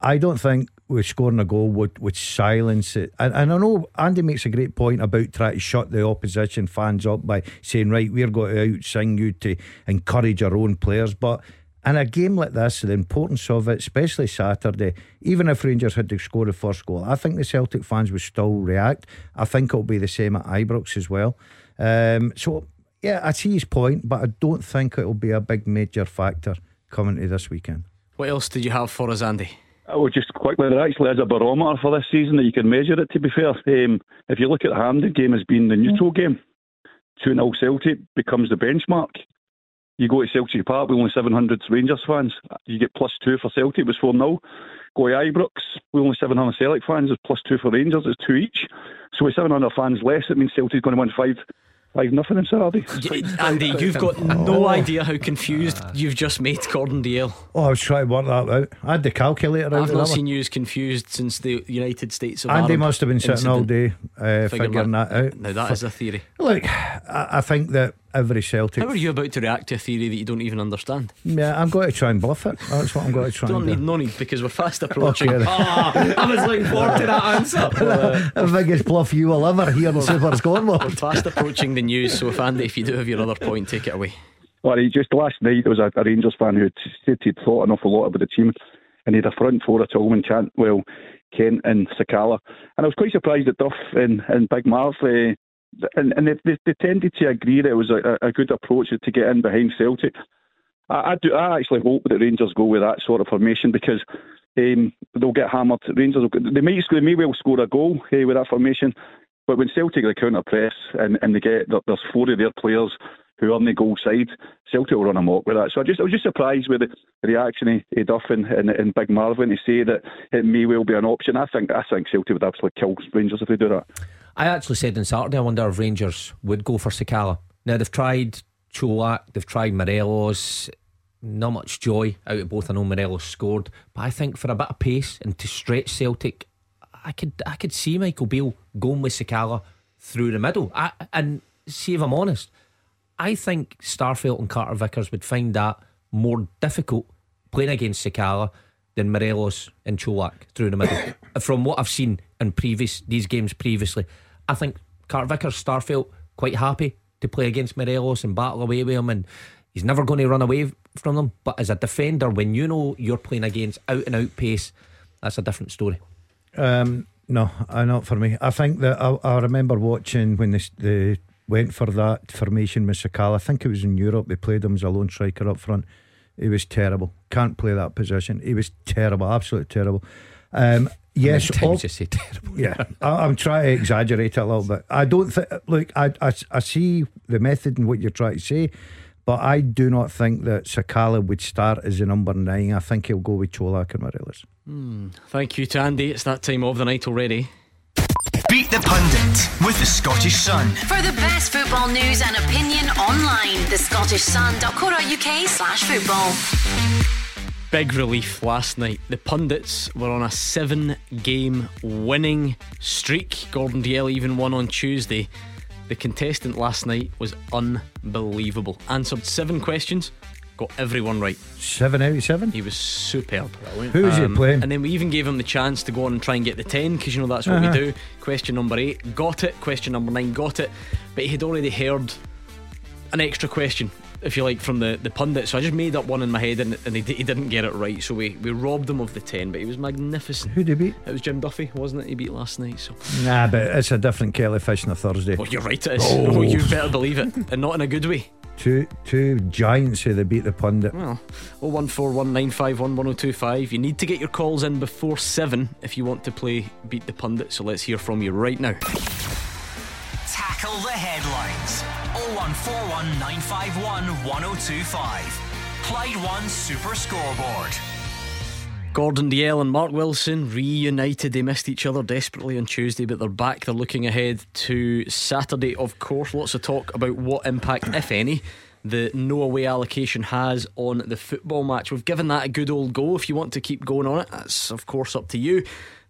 I don't think with scoring a goal would, would silence it. And, and I know Andy makes a great point about trying to shut the opposition fans up by saying, right, we're going to out sing you to encourage our own players. But in a game like this, the importance of it, especially Saturday, even if Rangers had to score the first goal, I think the Celtic fans would still react. I think it'll be the same at Ibrox as well. Um, so, yeah, I see his point, but I don't think it'll be a big major factor coming to this weekend. What else did you have for us, Andy? Oh, just quickly, there actually is a barometer for this season that you can measure it, to be fair. Um, if you look at the Hampden game as being the neutral game, 2 0 Celtic becomes the benchmark. You go to Celtic Park with only 700 Rangers fans, you get plus two for Celtic, it was 4 0. Go to Ibrox with only 700 Celtic fans, it's plus two for Rangers, it's two each. So with 700 fans less, it means Celtic's going to win five Five nothing in Saturday. Andy, you've got no idea how confused you've just made Gordon Dalziel. Oh, I was trying to work that out. I had the calculator I've not seen you as confused since the United States of Andy Arab must have been sitting all day uh, figuring, figuring that, that, out. Now that is a theory. Look, I, I think that every Celtic. How are you about to react to a theory that you don't even understand? Yeah, I'm going to try and bluff it. That's what I'm going to try. Don't need do. no need because we're fast approaching. Okay. oh, I was looking forward to that answer. Well, uh, the biggest bluff you will ever hear in Super Scoreboard. We're fast approaching the news, so if Andy, if you do have your other point, take it away. Well, just last night there was a, a Rangers fan who said he'd thought an awful lot about the team, and he had a front four at Tillman chant, well, Kent and Sakala, and I was quite surprised that Duff and, and Big Marv. Uh, and, and they, they, tended to agree that it was a, a good approach to get in behind Celtic. I, I, do. I actually hope that Rangers go with that sort of formation because um, they'll get hammered. Rangers, will, they may they may well score a goal uh, with that formation, but when Celtic the counter press and, and they get there's four of their players who are on the goal side, Celtic will run amok with that. So I just I was just surprised with the reaction of, of Duff and, and, and Big Marvin to say that it may well be an option. I think I think Celtic would absolutely kill Rangers if they do that. I actually said on Saturday, I wonder if Rangers would go for Sakala. Now they've tried Čolak, they've tried Morelos. Not much joy out of both. I know Morelos scored, but I think for a bit of pace and to stretch Celtic, I could I could see Michael Beale going with Sakala through the middle. I, and see if I'm honest, I think Starfelt and Carter Vickers would find that more difficult playing against Sakala than Morelos and Čolak through the middle. From what I've seen in previous these games previously, I think Carter Vickers Starfelt quite happy to play against Morelos and battle away with him, and he's never going to run away from them. But as a defender, when you know you're playing against out and out pace, that's a different story. Um, no, uh, not for me. I think that I, I remember watching when they, they went for that formation with Sakala. I think it was in Europe. They played him as a lone striker up front. He was terrible. Can't play that position. He was terrible, absolutely terrible. Um, yes, all, just say terrible. Yeah, I, am trying to exaggerate it a little bit. I don't think. Look, I, I I see the method and what you're trying to say, but I do not think that Sakala would start as a number nine. I think he'll go with Čolak and Morelos. Hmm. Thank you to Andy. It's that time of the night already. Beat the Pundit with the Scottish Sun. For the best football news and opinion online, the Scottish Sun.co.uk slash football. Big relief last night. The pundits were on a seven game winning streak. Gordon Dalziel even won on Tuesday. The contestant last night was unbelievable. Answered seven questions, got everyone right. Seven out of seven. He was superb. Who was he playing? And then we even gave him the chance to go on and try and get the 10 because you know that's what Uh-huh. we do. Question number eight, got it. Question number nine, got it. But he had already heard an extra question, if you like, from the, the pundit. So I just made up one in my head and, and he, he didn't get it right. So we, we robbed him of the 10, but he was magnificent. Who did he beat? It was Jim Duffy, wasn't it? He beat last night. So Nah, but it's a different kettle of fish on a Thursday. Oh, you're right, it is. Oh. Oh, you better believe it. And not in a good way. Two two giants who they beat the pundit. Well, 01419511025. You need to get your calls in before 7 if you want to play Beat the Pundit. So let's hear from you right now. Tackle the headlines. 0141 951 1025. Clyde One Super Scoreboard. Gordon Dalziel and Mark Wilson reunited. They missed each other desperately on Tuesday, but they're back. They're looking ahead to Saturday, of course. Lots of talk about what impact, if any, the no away allocation has on the football match. We've given that a good old go. If you want to keep going on it, that's of course up to you.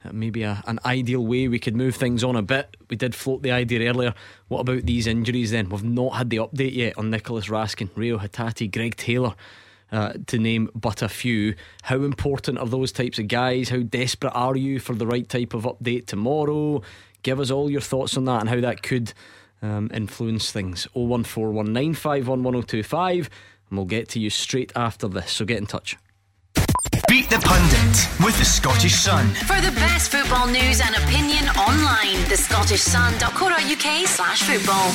Uh, maybe a, an ideal way we could move things on a bit. We did float the idea earlier. What about these injuries then? We've not had the update yet on Nicolas Raskin, Reo Hatate, Greg Taylor uh, to name but a few. How important are those types of guys? How desperate are you for the right type of update tomorrow? Give us all your thoughts on that and how that could um, influence things. 01419511025 and we'll get to you straight after this. So get in touch. Beat the Pundit with the Scottish Sun. For the best football news and opinion online, thescottishsun.co.uk slash football.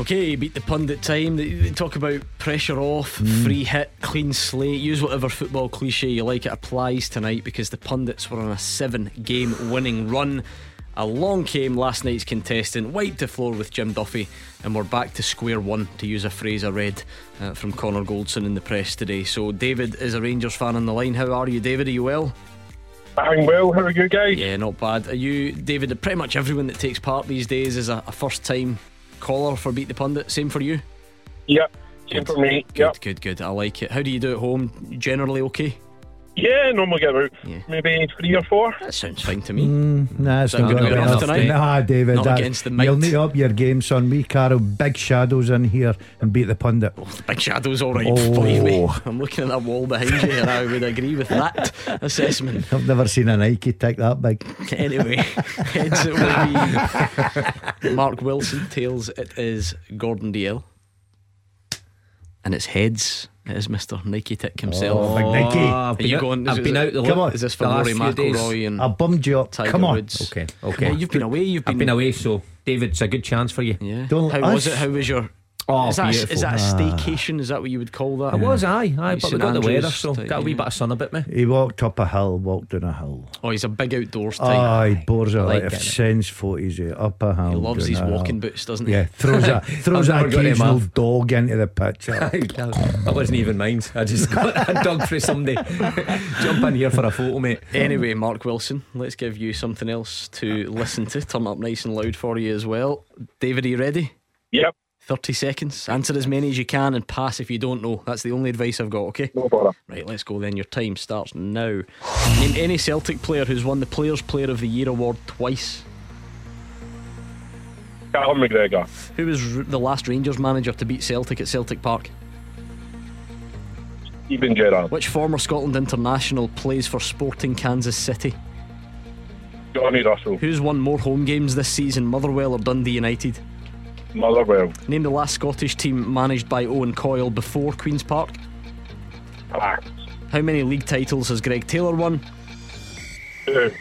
Okay, beat the pundit time. They, they talk about pressure off, hmm. free hit, clean slate. Use whatever football cliche you like. It applies tonight because the pundits were on a seven game winning run. Along came last night's contestant, wiped the floor with Jim Duffy, and we're back to square one, to use a phrase I read uh, from Connor Goldson in the press today. So, David is a Rangers fan on the line. How are you, David? Are you well? I'm well. How are you guys? Yeah, not bad. Are you, David? Pretty much everyone that takes part these days is a, a first time caller for Beat the Pundit. Same for you? Yep. Same for me. Good, Yep. good, good. I like it. How do you do at home? Generally okay? Yeah, normally get about maybe three or four. That sounds fine to me. Mm, nah, it's Is not good good enough enough. tonight? Nah, David. Not that- against the You'll might. need up your game, son. We, Carol, big shadows in here and beat the pundit. oh Big Shadow's all right, Oh. believe me. I'm looking at that wall behind you and I would agree with that assessment. I've never seen a Nike take that big. Anyway, heads it will be Mark Wilson, tails it is Gordon Dalziel. And it's heads. It is Mr. Nike Tick himself. Oh, big Nike. Ah, Are you going? I've been is out the Come on. Is this for last Rory few days. McIlroy and I bummed you up. Tiger Come on. Woods? Okay, okay. on, you've been away. You've been, I've been away, so David, it's a good chance for you. Yeah. Don't How was it? How was your? Oh, is that a, is that a Ah. staycation? Is that what you would call that? I was, aye, aye, Like but we St got the weather, so type, got a wee yeah. bit of sun about me. He walked up a hill, walked down a hill. Oh, he's a big outdoors type. Aye, bores it like like, if getting it. sends footies eh, up a hill. he loves his a hill. walking boots, doesn't he? Yeah, throws a throws I've an never got him occasional dog into the pitch. that wasn't even mine. I just got a dog for somebody. Jump in here for a photo, mate. Anyway, Mark Wilson, let's give you something else to listen to. Turn up nice and loud for you as well. David, are you ready? Yep. 30 seconds. Answer as many as you can and pass if you don't know. That's the only advice I've got, okay? No bother. Right, let's go then. Your time starts now. Name any Celtic player who's won the Players' Player of the Year award twice. Callum McGregor. Who was the last Rangers manager to beat Celtic at Celtic Park? Steven Gerrard. Which former Scotland international plays for Sporting Kansas City? Johnny Russell. Who's won more home games this season, Motherwell or Dundee United? Motherwell. Name the last Scottish team managed by Owen Coyle before Queen's Park. Pax. How many league titles has Greg Taylor won? Two.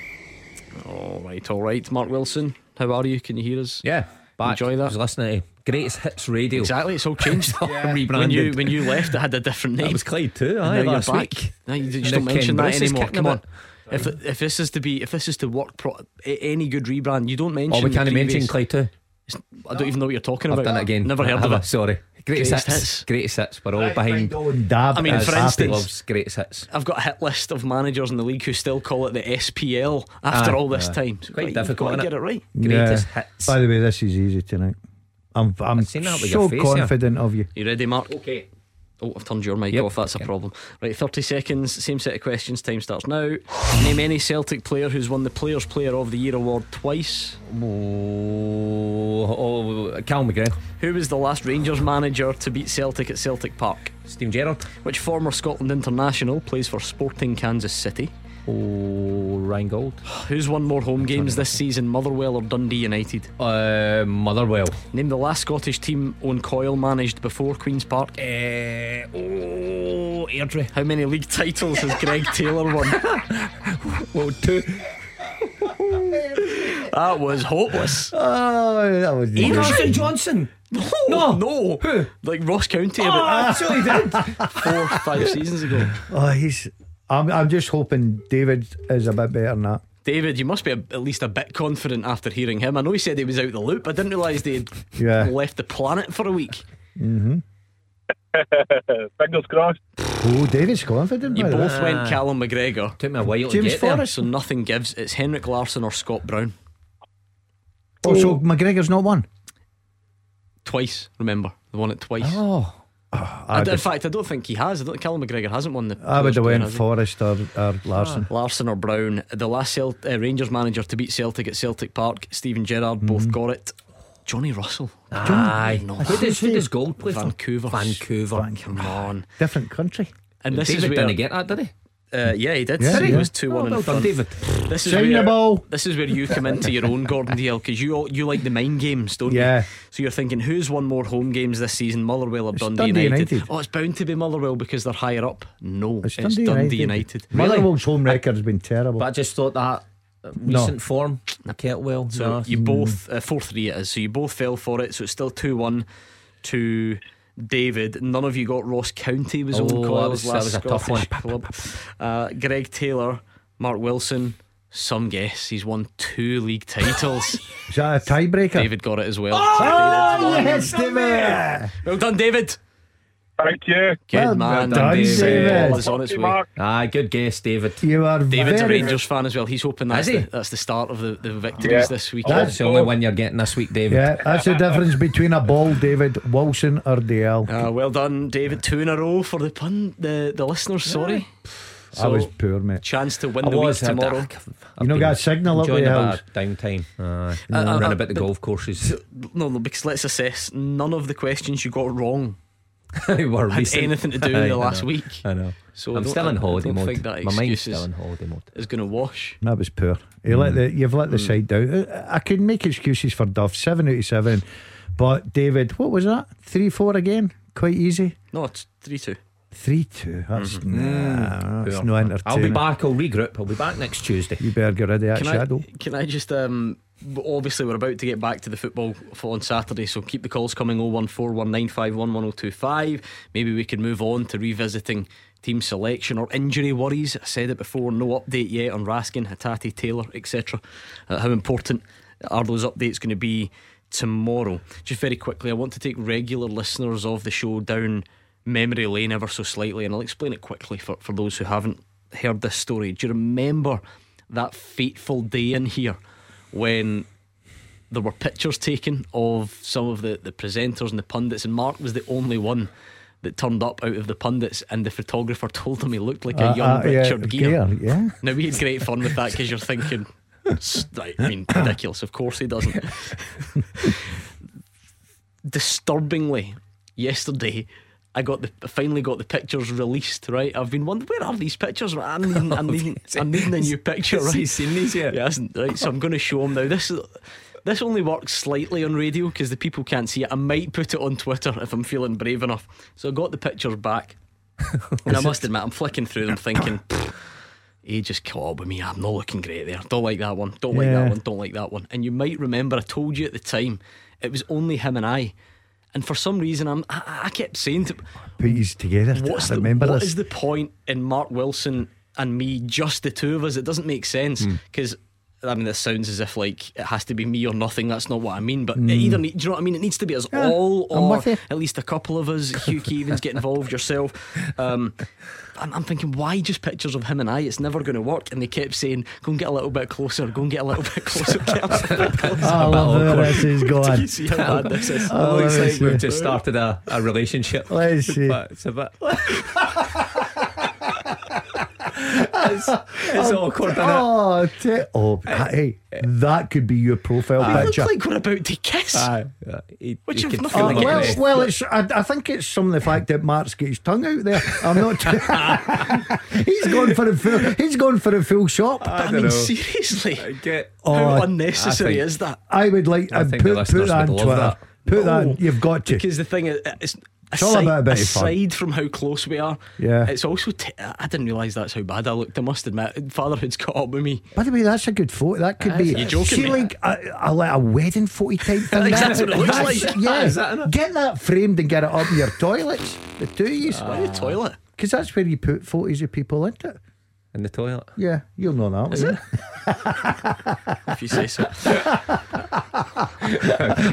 All right, all right. Mark Wilson, how are you? Can you hear us? Yeah, back. Enjoy that. I was listening to Greatest Hits Radio. Exactly, it's all changed. when you when you left, it had a different name. That was Clyde too. And Aye, now last you're back. week. No, you just Now don't Ken mention that Bruce is anymore. Come on. If if this is to be if this is to work pro, any good rebrand, you don't mention. Oh, we can't the mention Clyde too. I don't even know what you're talking I've about. done it again. Never heard of I? it. Sorry. Greatest, Greatest hits. hits. Greatest hits. We're all behind. Dab I mean, As for Happy instance- loves greatest hits. I've got a hit list of managers in the league who still call it the SPL after Aye, all this aye. time. So Quite you've difficult, got to get it right. Greatest Yeah. hits. By the way, this is easy tonight. I'm I'm seen that with so your face, yeah. confident of you. You ready, Mark? Okay. Oh, I've turned your mic Yep, off. That's a problem. Right, 30 seconds. Same set of questions. Time starts now. Name any Celtic player who's won the Players' Player of the Year award twice. Oh, oh Cal McGregor. Who was the last Rangers manager to beat Celtic at Celtic Park? Steve Gerrard. Which former Scotland international plays for Sporting Kansas City? Oh, Ryan Gauld. Who's won more home games this season, Motherwell or Dundee United? Uh, Motherwell. Name the last Scottish team Owen Coyle managed before Queen's Park. Uh, oh, Airdrie. How many league titles has Greg Taylor won? Well, two. That was hopeless. Oh, that was Carson Johnson. No, no. Who? Like Ross County Oh, about so he did. four, five seasons ago. Oh, he's. I'm, I'm just hoping David is a bit better than that. David, you must be a, at least a bit confident after hearing him. I know he said he was out of the loop. I didn't realise they'd Yeah. left the planet for a week. Mm-hmm. Fingers crossed. Oh, David's confident. You both that. went Callum McGregor. Took me a while to James get there. Forrest. So nothing gives. It's Henrik Larsson or Scott Brown. Oh, so McGregor's not one. Twice, remember. They won it twice. Oh, I I, d- in fact, I don't think he has. I don't think Callum McGregor hasn't won the. I would Players' have Player, went? Forrest or, or Larsson. Larsson or Brown. The last Celt- uh, Rangers manager to beat Celtic at Celtic Park, Steven Gerrard, both got it. Johnny Russell. aye. no. Who does, who does Gauld play Vancouver. for? Vancouver. Come on. Different country. And this David is where. didn't get that, did he? Uh, yeah, he did. Yeah, he yeah. was 2 1 Oh, in well front. done, David. This is Sign where the ball. This is where you come into your own Gordon Dalziel because you you like the mind games, don't Yeah. you? So you're thinking, who's won more home games this season, Motherwell or Dundee, Dundee United? United. Oh, it's bound to be Motherwell because they're higher up. No, It's it's, Dundee, Dundee, United. United. Motherwell's home record's been terrible. But I just thought that recent form, Kettlewell. So no. you both uh, four three it is. So you both fell for it. So it's still two one to David. None of you got Ross County was Oh, on Coyle's was- that last was a tough Scottish club. Uh, Greg Taylor, Mark Wilson. Some guess he's won two league titles. Is that a tiebreaker? David got it as well. Oh, yes, David. Well done, David. Thank you. Good Well man, done, David. David. Ball is on its way. Mark. Aye, good guess, David. You are David's a very Rangers fan as well. He's hoping that's, he? the, that's the start of the, the victories Yeah. this week. That's the only one you're getting this week, David. Yeah, that's the difference between a ball, David Wilson or DL. Uh, well done, David. Two in a row for the pun. The the listeners. Sorry. I was poor, mate. chance to win I the was week I've- tomorrow. I've You know, got a signal up enjoying the a hills. bit of downtime. Aye. Uh, uh, Run uh, a bit of golf courses. No, no, because let's assess. None of the questions you got wrong Were had recent. anything to do with Aye, the I last know. week. I know. So I I'm still in I- I holiday don't mode. think that My mind's still in holiday mode. Is going to wash. That was poor. You let the, you've let the Hmm. side down. I could make excuses for Duff, 787. But David, what was that? 3 4 again? Quite easy. No, it's three two. 3 2. That's, Mm-hmm. nah, that's Poor. no I'll be back. I'll regroup. I'll be back next Tuesday. You better get rid of that Can shadow. I, can I just um obviously we're about to get back to the football on Saturday so keep the calls coming 01419511025 maybe we can move on to revisiting team selection or injury worries. I said it before no update yet on Raskin Hatate Taylor etc uh, how important are those updates going to be tomorrow? Just very quickly I want to take regular listeners of the show down memory lane ever so slightly and I'll explain it quickly for, for those who haven't heard this story. Do you remember that fateful day in here when there were pictures taken of some of the, the presenters and the pundits, and Mark was the only one that turned up out of the pundits, and the photographer told him he looked like a Uh, young uh, yeah, Richard Gere. Gere, yeah. Now we had great fun with that because you're thinking, I mean, ridiculous. Of course he doesn't. Disturbingly, yesterday. I got the I finally got the pictures released. Right, I've been wondering where are these pictures. I'm needing, I'm needing, I'm needing a new picture. Right, he seen these yet? Hasn't. Right, so I'm going to show him now. This is. This only works slightly on radio because the people can't see it. I might put it on Twitter if I'm feeling brave enough. So I got the pictures back, and I must admit, I'm flicking through them thinking, he just caught up with me. I'm not looking great there. Don't like that one. Don't like that one. Don't like that one. And you might remember I told you at the time it was only him and I. And for some reason, I'm, I, I kept saying to Put these together. What's the, remember what this. is the point in Mark Wilson and me, just the two of us? It doesn't make sense Hmm. because I mean, this sounds as if like it has to be me or nothing. That's not what I mean. But Mm. either do you know what I mean? It needs to be us Yeah, all, or at least a couple of us. Hugh Keevins get involved yourself. Um, I'm, I'm thinking, why just pictures of him and I? It's never going to work. And they kept saying, "Go and get a little bit closer. Go and get a little bit closer." Get a little bit closer. I love where this is Do going. you see how bad this is? Oh, looks like we've just started a, a relationship. Let's see. But it's a bit. it's, it's awkward, isn't it? Oh, t- oh, eh, hey, eh. that could be your profile ah. We look picture. like we're about to kiss. Ah, Aye, uh, he- Which he you've could nothing feel Oh, it well, getting well, it's. I, I think it's some of the fact that Mark's got his tongue out there. I'm not. he's going for a full. He's going for a full shop. I, don't mean, know. seriously, I get. Oh, how unnecessary I think- is that? I would like. I I'd think the put, put that on would love Twitter. that. Put that. No, on- You've got to. Because the thing is, it's all aside, about a bit aside from how close we are, Yeah. it's also. T- I didn't realise that's how bad I looked. I must admit, fatherhood's caught up with me. By the way, that's a good photo. That could be. You joking, See, like a, a, like a wedding photo type thing. That's that- what it looks like. Yeah, Is that get that framed and get it up in your toilets. The two of you, Why the toilet? because that's where you put photos of people into it. In the toilet. Yeah, you'll know that. Is won't it? If you say so. you?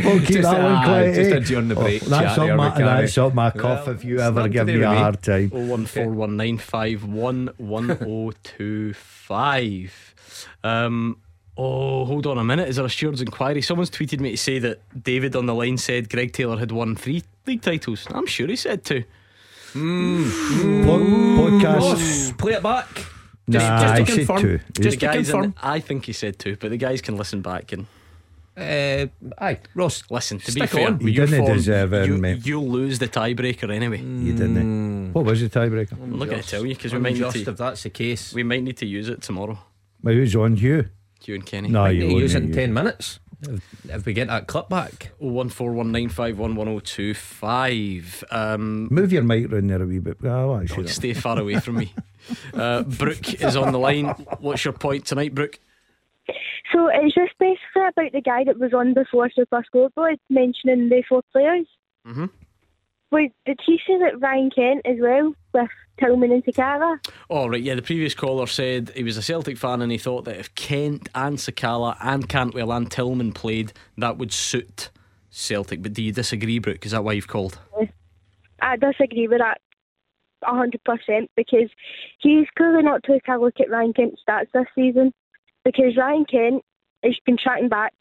We'll keep Just, that one uh, quiet. just a during the break that's up my, we that's up my Well, if you ever give me a with hard time. Oh one four one nine five one one oh two five. Um. Oh, hold on a minute. Is there a steward's inquiry? Someone's tweeted me to say that David on the line said Greg Taylor had won three league titles. I'm sure he said two. Po- podcast. Ross, play it back. Just, Nah, just I to said confirm. two. The Just to guys in confirm. the- I think he said two, but the guys can listen back and Uh, aye, Ross. listen. To Stick be fair, on. you didn't form, deserve it, you, mate. You'll lose the tiebreaker anyway. You didn't. What was the tiebreaker? I'm not going to tell you because we might need Unjust to. if that's the case. We might need to use it tomorrow. Well, who's on you? You and Kenny. No, Might you need to use it wouldn't. in 10 minutes if, if we get that clip back. Oh one four one nine five one one oh two five. Um, Move your mic round there a wee bit. Oh, actually, stay far away from me. Uh, Brooke is on the line. What's your point tonight, Brooke? So it's just basically about the guy that was on before Super Scoreboard mentioning the four players. Mm-hmm. Wait, did he say that Ryan Kent as well with Tillman and Sakala? Oh right, yeah. The previous caller said he was a Celtic fan and he thought that if Kent and Sakala and Cantwell and Tillman played, that would suit Celtic. But do you disagree, Brooke? Is that why you've called? I disagree with that a hundred percent because he's clearly not took a look at Ryan Kent's stats this season because Ryan Kent has been tracking back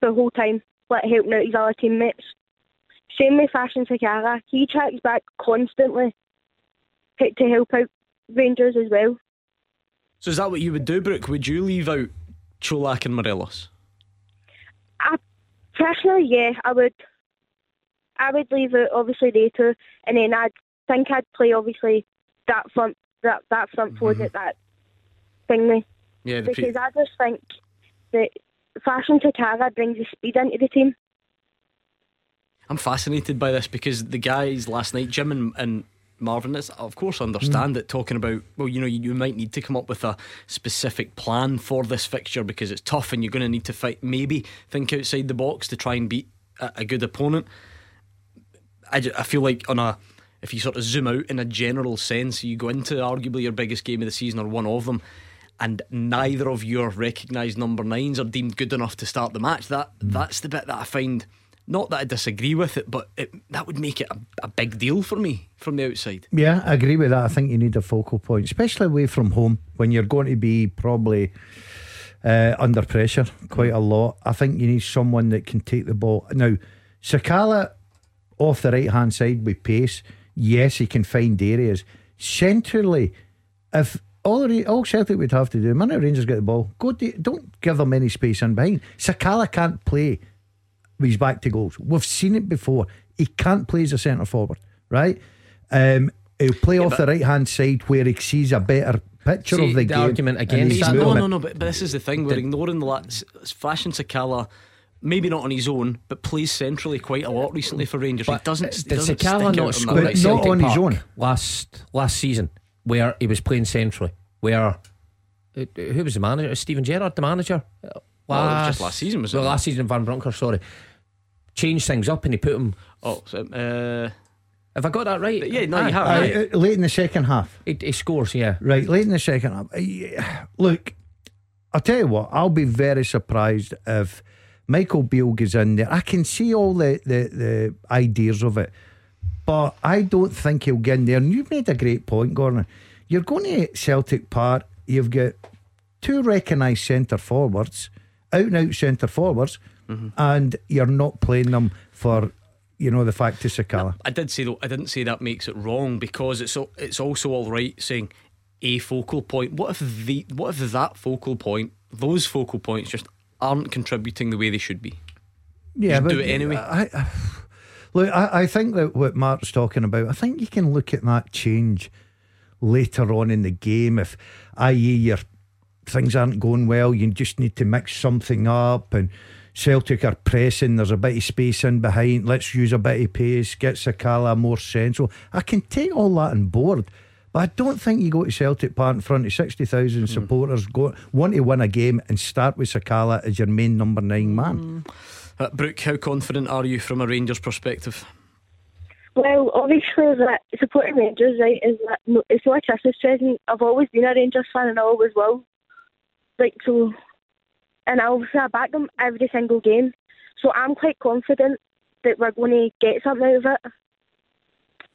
the whole time, like helping out his other teammates. Same with Fashion Sakala, he tracks back constantly to help out Rangers as well. So is that what you would do, Brooke? Would you leave out Čolak and Morelos? I personally, yeah, I would. I would leave it obviously they two, and then I'd think I'd play obviously that front that that front forward at mm-hmm. that thingy Yeah, because I just think that Fashion Sakala brings the speed into the team. I'm fascinated by this because the guys last night, Jim and, and Marvin, is of course understand mm. it. Talking about well, you know, you, you might need to come up with a specific plan for this fixture because it's tough and you're going to need to fight. Maybe think outside the box to try and beat a, a good opponent. I, ju- I feel like on a if you sort of zoom out in a general sense, you go into arguably your biggest game of the season or one of them, and neither of your recognised number nines are deemed good enough to start the match. That mm. that's the bit that I find. Not that I disagree with it, but it, that would make it a, a big deal for me from the outside. Yeah, I agree with that. I think you need a focal point, especially away from home when you're going to be probably uh, under pressure quite a lot. I think you need someone that can take the ball. Now, Sakala off the right hand side with pace, yes, he can find areas. Centrally, if all, all Celtic would have to do, minute Rangers get the ball, go to, don't give them any space in behind. Sakala can't play with his back to goals. We've seen it before. He can't play as a centre forward, right? Um, he'll play off the right hand side where he sees a better picture See, of the, the game. argument and against that, no, no, no. But, but this is the thing: we're ignoring the last fashion Sakala. Maybe not on his own, but plays centrally quite a lot recently for Rangers. he doesn't. he Did doesn't Sakala not on score that at right Celtic side. on his own? last last season where he was playing centrally? Where uh, who was the manager? Steven Gerrard, the manager. Uh, Well, just last season, was it? Well, last season, Van Bronckhorst. Sorry, changed things up and he put him. Oh, so, uh, have I got that right? Yeah, no, you have. Aye, right. uh, late in the second half. He, he scores, yeah. Right, late in the second half. Uh, yeah, Look, I'll tell you what, I'll be very surprised if Michael Beale goes in there. I can see all the, the, the ideas of it, but I don't think he'll get in there. And you've made a great point, Gordon. You're going to Celtic Park, you've got two recognised centre forwards, out and out centre forwards, Mm-hmm. and you're not playing them for, you know, the fact to Sakala. I did say though, I didn't say that makes it wrong because it's it's also all right saying a focal point. What if the what if that focal point, those focal points, just aren't contributing the way they should be? Yeah, but do it anyway. I, I, look, I, I think that what Mark's talking about, I think you can look at that change later on in the game. If, i.e., your things aren't going well, you just need to mix something up and. Celtic are pressing, there's a bit of space in behind. Let's use a bit of pace, get Sakala more central. I can take all that on board, but I don't think you go to Celtic Park in front of 60,000 supporters, go, want to win a game and start with Sakala as your main number nine man. Uh, Brooke, how confident are you from a Rangers perspective? Well, obviously, that supporting Rangers, right, is that no, it's not a Christmas present. I've always been a Rangers fan, and I always will. Like so, and I obviously I back them every single game. So I'm quite confident that we're going to get something out of it.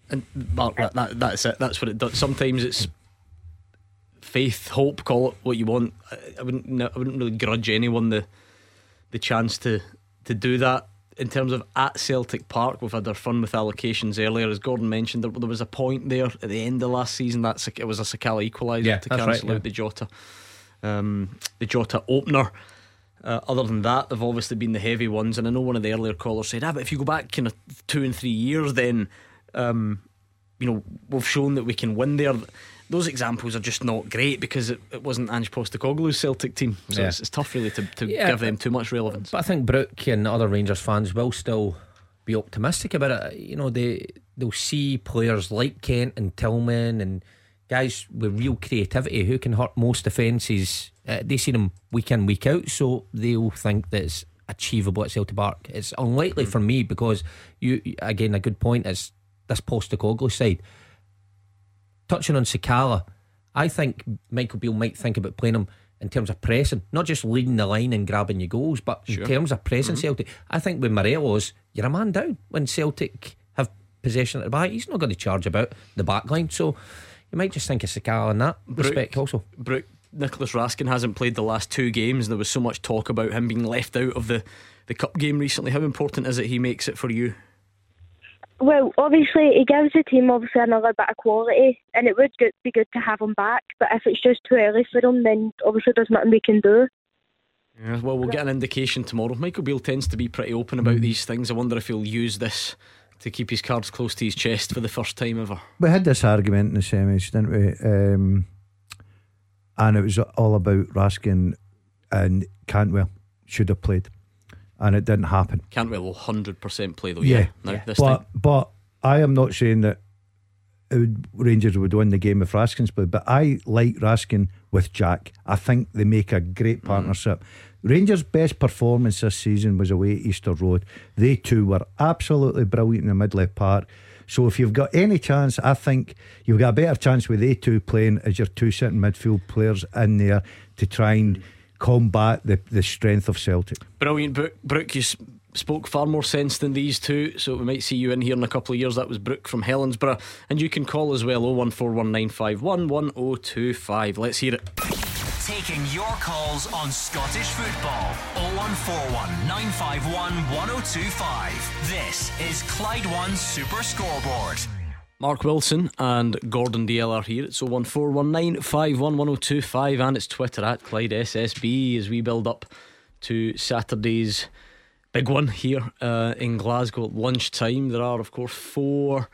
And Mark, that, that that's it. That's what it does. Sometimes it's faith, hope, call it what you want. I, I wouldn't, no, I wouldn't really grudge anyone the the chance to to do that. In terms of at Celtic Park, we've had our fun with allocations earlier. As Gordon mentioned, there, there was a point there at the end of last season that Sak- it was a Sakala equaliser Yeah, to that's cancel right, out yeah. the Jota, um, the Jota opener. Uh, other than that, they've obviously been the heavy ones. And I know one of the earlier callers said, "Ah, but if you go back kind of two and three years, then um, you know we've shown that we can win there." Those examples are just not great because it, it wasn't Ange Postecoglou's Celtic team, so Yeah. it's, it's tough really to, to Yeah, give them too much relevance. But I think Brooke and other Rangers fans will still be optimistic about it. You know, they they'll see players like Kent and Tillman and guys with real creativity who can hurt most defences. Uh, they see them week in week out, so they'll think that it's achievable at Celtic Park. It's unlikely for me because you again a good point is this Postecoglou side. Touching on Sakala, I think Michael Beale might think about playing him in terms of pressing, not just leading the line and grabbing your goals, but Sure. in terms of pressing Mhm. Celtic. I think with Morelos, you're a man down when Celtic have possession at the back. He's not going to charge about the back line, so you might just think of Sakala in that Brooke- respect also. Brooke, Nicolas Raskin hasn't played the last two games, and there was so much talk about him being left out of the, the cup game recently. How important is it he makes it for you? Well, obviously, he gives the team obviously another bit of quality, and it would good, be good to have him back. But if it's just too early for him, then obviously there's nothing we can do. Yeah, well, we'll get an indication tomorrow. Michael Beale tends to be pretty open about hmm. these things. I wonder if he'll use this to keep his cards close to his chest for the first time ever. We had this argument in the semis, didn't we? Um, and it was all about Raskin and Cantwell should have played, and it didn't happen. Cantwell will 100% play, though. Yeah. Now, this but time. but I am not saying that would, Rangers would win the game if Raskin's played, but I like Raskin with Jack. I think they make a great Mm. Rangers' best performance this season was away at Easter Road. They two were absolutely brilliant in the mid left part. So if you've got any chance, I think you've got a better chance with they two playing as your two sitting midfield players in there to try and combat the, the strength of Celtic. Brilliant, Brooke. Brooke, you spoke far more sense than these two, so we might see you in here in a couple of years. That was Brooke from Helensburgh. And you can call as well 01419511025. Let's hear it. Taking your calls on Scottish football. 0141 951 1025. This is Clyde One Super Scoreboard. Mark Wilson and Gordon Dalziel are here. It's 01419511025 and it's Twitter at Clyde SSB as we build up to Saturday's big one here uh, in Glasgow at lunchtime. There are, of course, four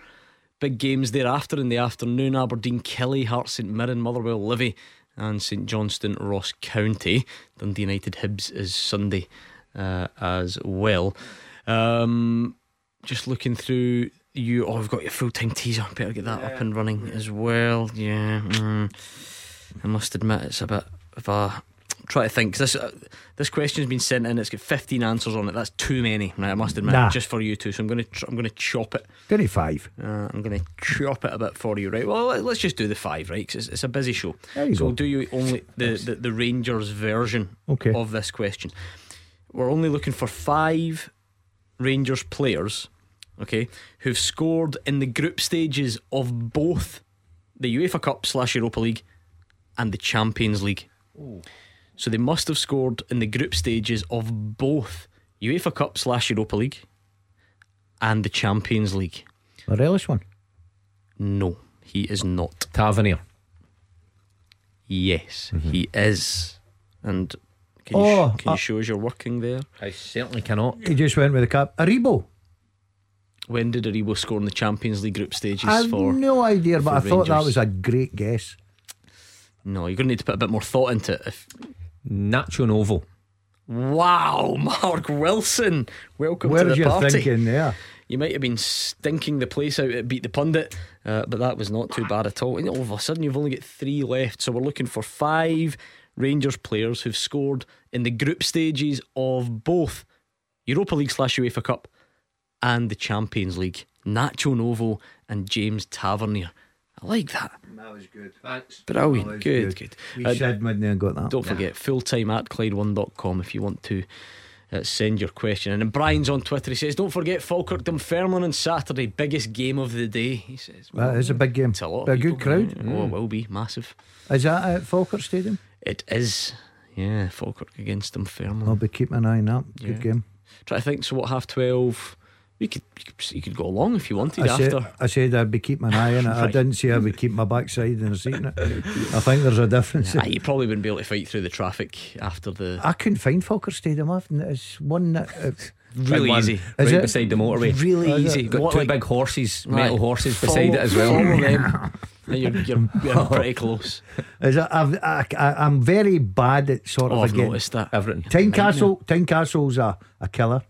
big games thereafter in the afternoon Aberdeen, Killie, Hearts, St Mirren, Motherwell, Livy, and St Johnstone, Ross County. Dundee United, Hibs is Sunday uh, as well. Um, just looking through you. Oh, I've got your full time teaser. Better get that up and running as well. Yeah. Mm. I must admit, it's a bit of a try to think. 'cause this uh, this question's been sent in. It's got 15 answers on it. That's too many. Right, I must admit, Nah. just for you two. So I'm going to tr- I'm going to chop it. 25. Uh, I'm going to chop it a bit for you, right? Well, let- let's just do the five, right? 'Cause it's, it's a busy show. There you so go. we'll do you only the, the, the Rangers version Okay. of this question. We're only looking for five Rangers players, okay, who've scored in the group stages of both the UEFA Cup slash Europa League and the Champions League. So they must have scored in the group stages of both UEFA Cup slash Europa League and the Champions League. Morelos one. No, he is not. Tavernier. Yes, he is. And can you, Oh, sh- can you uh, show us you're working there? I certainly cannot. He just went with the cap. Aribo. When did Aribo score in the Champions League group stages I have for? no idea, but for I thought that was a great guess. No, you're going to need to put a bit more thought into it. If... Nacho Novo. Wow, Mark Wilson. Welcome to Where's the your party. thinking there? You might have been stinking the place out at Beat the Pundit, uh, but that was not too bad at all. And all of a sudden, you've only got three left. So we're looking for five Rangers players who've scored in the group stages of both Europa League slash UEFA Cup and the Champions League. Nacho Novo and James Tavernier. I like that. That was good. Thanks. Brilliant. That was good, good. We Uh, said when they got that. don't forget, full time at Clyde1.com if you want to uh, send your question. And Brian's on Twitter. He says, Don't forget Falkirk Dunfermline on Saturday. Biggest game of the day. He says, That is a big game. It's a lot. A good crowd. Oh, it will be massive. Is that at Falkirk Stadium? It is. Yeah, Falkirk against Dunfermline. I'll be keeping an eye on that. Good Yeah. game. Try to think. So, what, half 12? We could, you could, you could go along if you wanted I said, after. I said I'd be keeping an eye on it. I didn't say I would keep my backside in the seat. in it. I think there's a difference. Ah, you probably wouldn't be able to fight through the traffic after the. I couldn't find Falkirk Stadium. I've, it's one that. uh, Really one, easy. Is right it? beside the motorway. Really Is it? easy. Got What, two like- big horses, metal Right. horses Follow- beside it as well. Follow them. You're, you're, you're pretty close. Is it, I've, I, I, I'm very bad at sort Oh, of I've again. noticed that. Everything. Tynecastle, Tynecastle's a, a killer.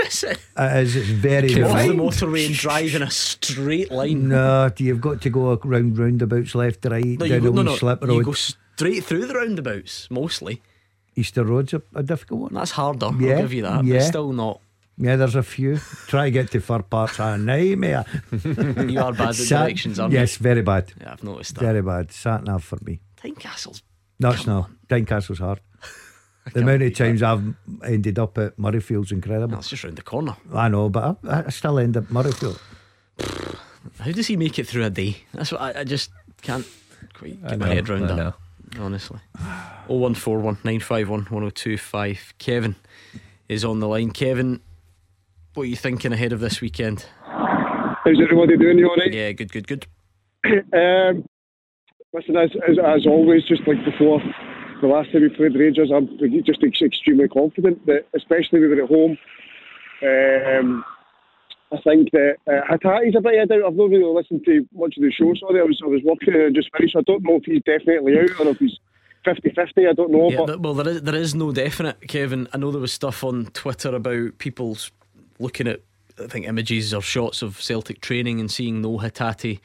Is it? Is. It's very, off very. the motorway and drive in a straight line. No, you've got to go round roundabouts, left, right, No, down you a go, wee no, no, slip you go straight through the roundabouts, mostly. Easter Road's a, a difficult one. That's harder, Yeah, I'll give you that. yeah. But still not. Yeah, there's a few. Try to get to far parts a nightmare. You are bad at Sat- directions, aren't Yes, very bad. Yeah, I've noticed that. Very bad. Sat nav for me. Tynecastle's. No, it's not. Tynecastle's hard. The amount of times I've ended up at Murrayfield's incredible. No, it's just round the corner. I know, but I, I still end up Murrayfield. How does he make it through a day? That's what I, I just can't quite I get my head around I that. know. Honestly. 0141 951 1025. Kevin is on the line. Kevin, what are you thinking ahead of this weekend? How's everybody doing? You alright? Yeah, good, good, good. Um, listen, as, as, as always, just like before, the last time we played Rangers, I'm just extremely confident that, especially we were at home. Um, I think that uh, Hatate's a bit out. I've not really listened to much of the show. Sorry, I was I was working and just finished. I don't know if he's definitely out or if he's 50-50. I don't know. Yeah, but well, there is, there is no definite, Kevin. I know there was stuff on Twitter about people looking at, I think, images or shots of Celtic training and seeing no Hatate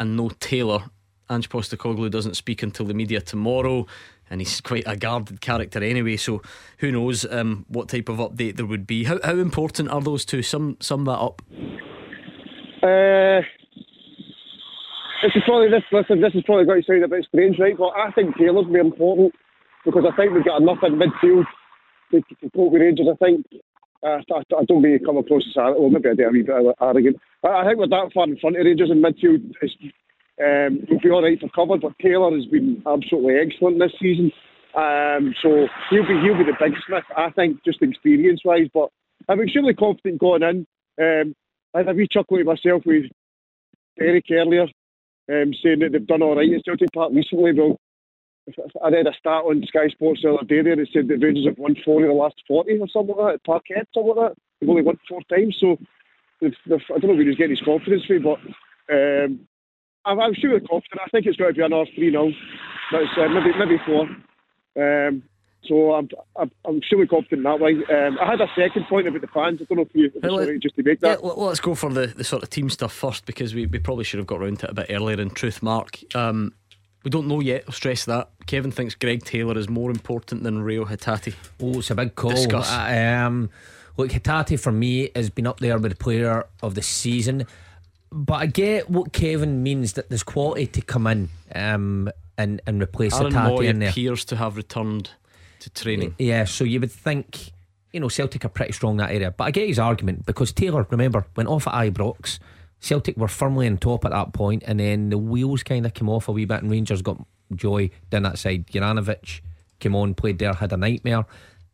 and no Taylor. Ange Postecoglou doesn't speak until the media tomorrow, and he's quite a guarded character anyway. So who knows um, what type of update there would be? How, how important are those two? Sum sum that up. Uh, this is probably this. Listen, this is probably going to sound a bit strange, right? But I think Taylor's be important because I think we've got enough in midfield to, to cope with Rangers. I think. Uh, I, I don't to come across as. Well, maybe I do a wee bit arrogant. I, I think we're that far in front of Rangers in midfield. It's, um, we'll be all right for cover, but Taylor has been absolutely excellent this season. Um, so he'll be he'll be the big smith, I think, just experience wise. But I'm extremely confident going in. Um, I had a wee chuckle myself with Eric earlier, um, saying that they've done all right at Celtic Park recently. Well, I read a stat on Sky Sports the other day there that said the Rangers have won four in the last 40 or something like that at Parkhead, something like that. They've only won four times, so I don't know if he's getting his confidence from, but um, I'm, I'm sure confident. I think it's going to be another 3 0. That's uh, maybe maybe 4. Um, so I'm, I'm, I'm surely confident that way. Um, I had a second point about the fans. I don't know if you Well, all right just to make that. Yeah, l- let's go for the, the sort of team stuff first because we, we probably should have got round to it a bit earlier. In truth, Mark, um, We don't know yet. I'll stress that. Kevin thinks Greg Taylor is more important than Reo Hatate. Oh, it's a big call. Discuss. Uh, um, look, Hatate for me has been up there with the player of the season. But I get what Kevin means that there's quality to come in um, and, and replace Aaron Mooy in there. appears to have returned to training. Yeah, so you would think, you know, Celtic are pretty strong in that area. But I get his argument because Taylor, remember, went off at Ibrox. Celtic were firmly on top at that point, and then the wheels kind of came off a wee bit, and Rangers got joy down that side. Juranovic came on, played there, had a nightmare.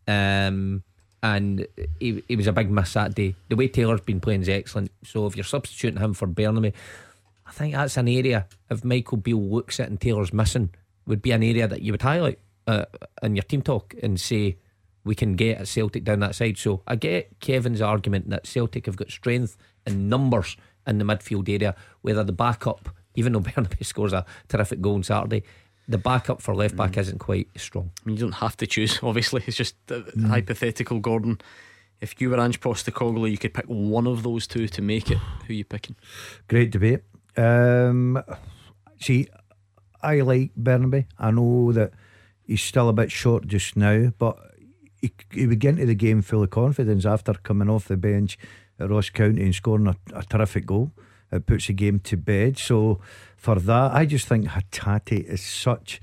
Um, and he, he was a big miss that day. The way Taylor's been playing is excellent. So if you're substituting him for Bernabei, I think that's an area, if Michael Beale looks at and Taylor's missing, would be an area that you would highlight uh, in your team talk and say, we can get at Celtic down that side. So I get Kevin's argument that Celtic have got strength and numbers in the midfield area, whether the backup, even though Bernabei scores a terrific goal on Saturday, the backup for left back isn't quite strong. I mean, you don't have to choose, obviously. It's just uh, Mm. hypothetical, Gordon. If you were Ange Postecoglou, you could pick one of those two to make it. Who are you picking? Great debate. Um, see, I like Bernabei. I know that he's still a bit short just now, but he, he would get into the game full of confidence after coming off the bench at Ross County and scoring a, a terrific goal. It puts the game to bed. So for that, I just think Hatate is such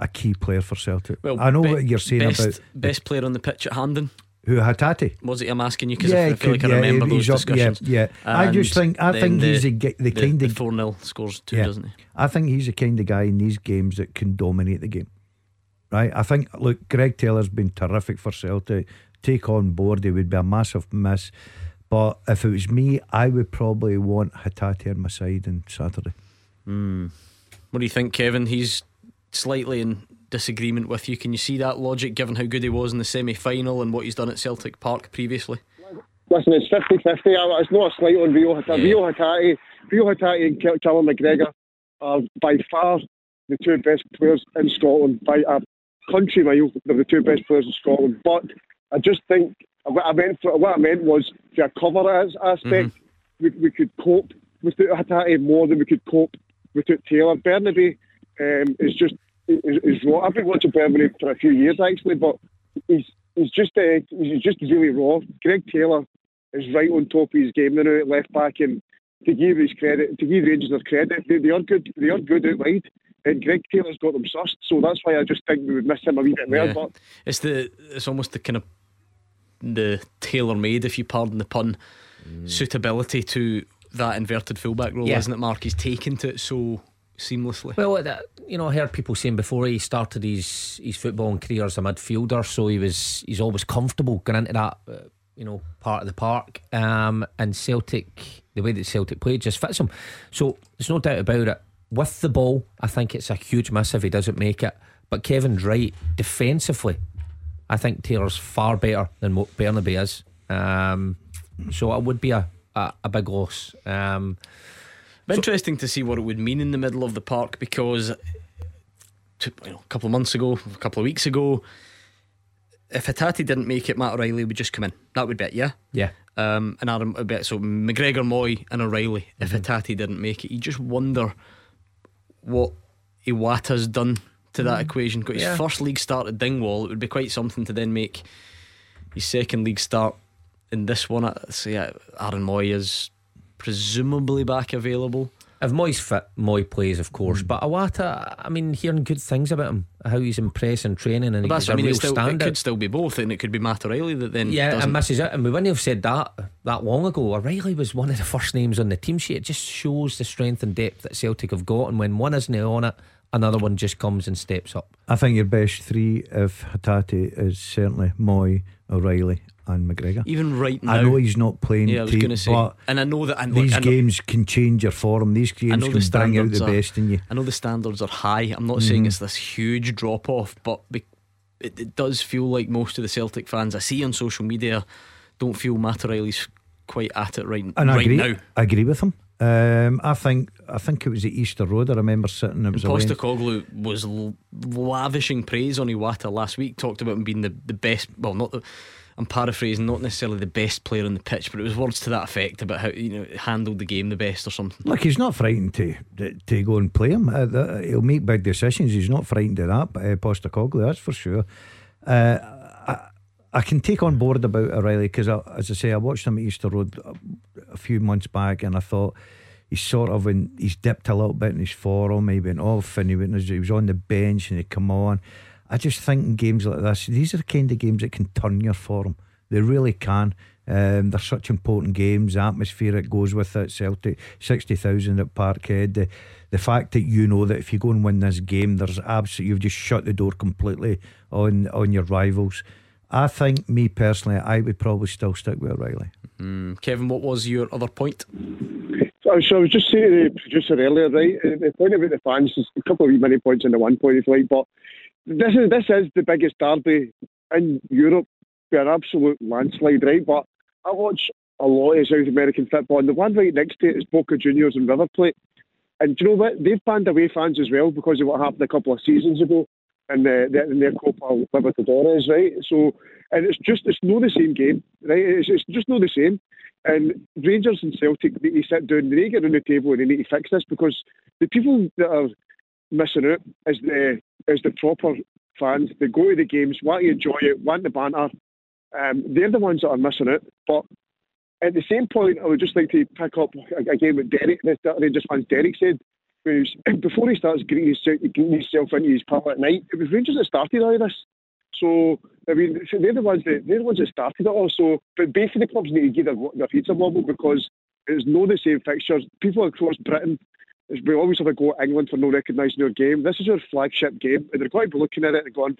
a key player for Celtic. I know be- what you're saying best, about best player on the pitch at Hamden. who Hatate. Was it? I'm asking you because Yeah, I, feel like I yeah, remember those up- yeah, discussions. yeah. I just think- I think he's the, the the kind of- four 0 scores two, doesn't he? I think he's the kind of guy in these games that can dominate the game. Right? I think, look, Greg Taylor's been terrific for Celtic. Take on board, he would be a massive miss. But if it was me, I would probably want Hatate on my side on Saturday. Hmm. What do you think, Kevin? He's slightly in disagreement with you. Can you see that logic given how good he was in the semi final and what he's done at Celtic Park previously? Listen, it's 50 50. It's not a slight on Reo Hatate. Yeah. Reo Hatate, Reo Hatate and Cal- Callum McGregor are by far the two best players in Scotland. By a country mile, they're the two best players in Scotland. But I just think what I meant, what I meant was for a cover as- aspect, we, we could cope without Hatate more than we could cope without Taylor. Bernabei um, is just is, is raw. I've been watching Bernabei for a few years actually, but he's he's just uh, he's just really raw. Greg Taylor is right on top of his game now at left back, and to give his credit, to give Rangers their credit, they, they are good. They are good out wide, and Greg Taylor's got them sussed. So that's why I just think we would miss him a wee bit more. Yeah. But It's the it's almost the kind of the tailor made, if you pardon the pun, suitability to that inverted fullback role, Yeah. isn't it, Mark? He's taken to it so seamlessly. Well, that, you know, I heard people saying before he started his his footballing career as a midfielder, so he was he's always comfortable going into that uh, you know part of the park. Um, and Celtic, the way that Celtic played just fits him. So there's no doubt about it. With the ball, I think it's a huge miss if he doesn't make it. But Kevin's right. Defensively, I think Taylor's far better than what Bernabei is. Um, so it would be a a, a big loss. Um, Be interesting to see what it would mean in the middle of the park because you know, a couple of months ago, a couple of weeks ago, if Hatate didn't make it, Matt O'Reilly would just come in. That would be it, yeah? yeah. Um, and Adam would be. So McGregor, Mooy, and O'Reilly. If Mm-hmm. Hatate didn't make it, you just wonder what Iwata's done to that equation. Got his Mm. Yeah. first league start at Dingwall. It would be quite something to then make his second league start in this one. I say yeah, Aaron Mooy is presumably back available. If Mooy's fit, Mooy plays, of course. But Iwata, I mean, hearing good things about him, how he's impressing training and But that's he's what I a mean. real It's still, it could still be both, and it could be Matt O'Reilly that then yeah, doesn't. and misses it. And we wouldn't have said that that long ago. O'Reilly was one of the first names on the team sheet. It just shows the strength and depth that Celtic have got. And when one isn't on it, another one just comes and steps up. I think your best three, if Hatate, is certainly Mooy, O'Reilly, and McGregor. Even right now, I know he's not playing Yeah, I was going to say, but and I know that. And look, these know- games can change your form. These I games can the bring out the are, best in you. I know the standards are high. I'm not saying Mhm. it's this huge drop off, but be, it, it does feel like most of the Celtic fans I see on social media don't feel Matt O'Reilly's quite at it right, And I agree, now. I agree with him. Um, I think I think it was at Easter Road. I remember sitting. It was a Wednesday- was l- lavishing praise on Iwata last week. Talked about him being the, the best. Well, not the. I'm paraphrasing, not necessarily the best player on the pitch, but it was words to that effect about how you know handled the game the best or something. Look, he's not frightened to to go and play him. Uh, he'll make big decisions. He's not frightened of that. But uh, Postecoglou, that's for sure. Uh, I, can take on board about O'Reilly because, as I say, I watched him at Easter Road a, a few months back, and I thought he's sort of in, he's dipped a little bit in his form. He went off and he, went, he was on the bench and he come on. I just think in games like this, these are the kind of games that can turn your form. They really can. Um, they're such important games. The Atmosphere it goes with it. Celtic sixty thousand at Parkhead. The, the fact that you know that if you go and win this game, there's absolutely you've just shut the door completely on on your rivals. I think me personally, I would probably still stick with O'Reilly. Mm. Kevin, what was your other point? So, so I was just saying to the producer earlier, right? uh, The point about the fans is a couple of wee mini points in the one point, if like, but this is this is the biggest derby in Europe by an absolute landslide, right? But I watch a lot of South American football, and the one right next to it is Boca Juniors and River Plate. And do you know what? They've banned away fans as well because of what happened a couple of seasons ago in, the, the, in their Copa Libertadores, right? So, and it's just, it's not the same game, right? It's, it's just not the same. And Rangers and Celtic need to sit down, they get on the table and they need to fix this because the people that are missing out is the is the proper fans. They go to the games, want to enjoy it, want the banter. Um, they're the ones that are missing out. But at the same point, I would just like to pick up again what Derek, the Rangers fans, Derek said. Was before he starts getting himself, greeting himself into his pub at night, it was Rangers that started all this. So I mean, so they're the ones that they're the ones that started it all. So, but of the clubs need to give their, their feet a wobble because it's no the same fixtures. People across Britain, we always have a go at England for no recognising their game. This is your flagship game, and they're going to be looking at it and going,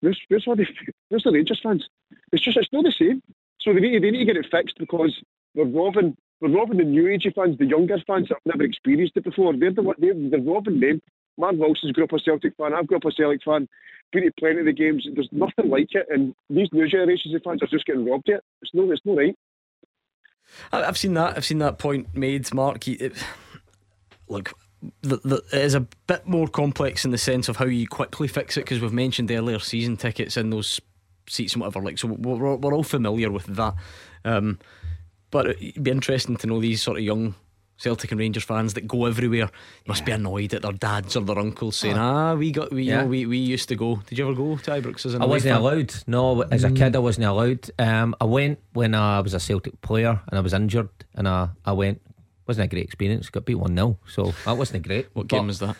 "Where's where's the where's the Rangers fans?" It's just it's not the same. So they need they need to get it fixed because they're robbing they're robbing the new age fans, the younger fans that have never experienced it before. They're the they're, they're robbing them. Man Wilson's grew up a Celtic fan. I've grew up a Celtic fan. Been to plenty of the games. There's nothing like it, and these new generations of fans are just getting robbed it. It's no, it's not right. I've seen that. I've seen that point made, Mark. It, look, the, the, it is a bit more complex in the sense of how you quickly fix it because we've mentioned earlier season tickets in those seats and whatever. Like, so we're, we're all familiar with that. Um, but it'd be interesting to know these sort of young Celtic and Rangers fans that go everywhere must yeah. be annoyed at their dads or their uncles saying, oh. "Ah, we got, we, yeah. you know, we, we used to go." Did you ever go to Ibrox as an? I wasn't fan? allowed. No, as a kid, I wasn't allowed. Um, I went when I was a Celtic player and I was injured, and I, I went. wasn't a great experience. Got beat one 0 so that wasn't great. what game was that?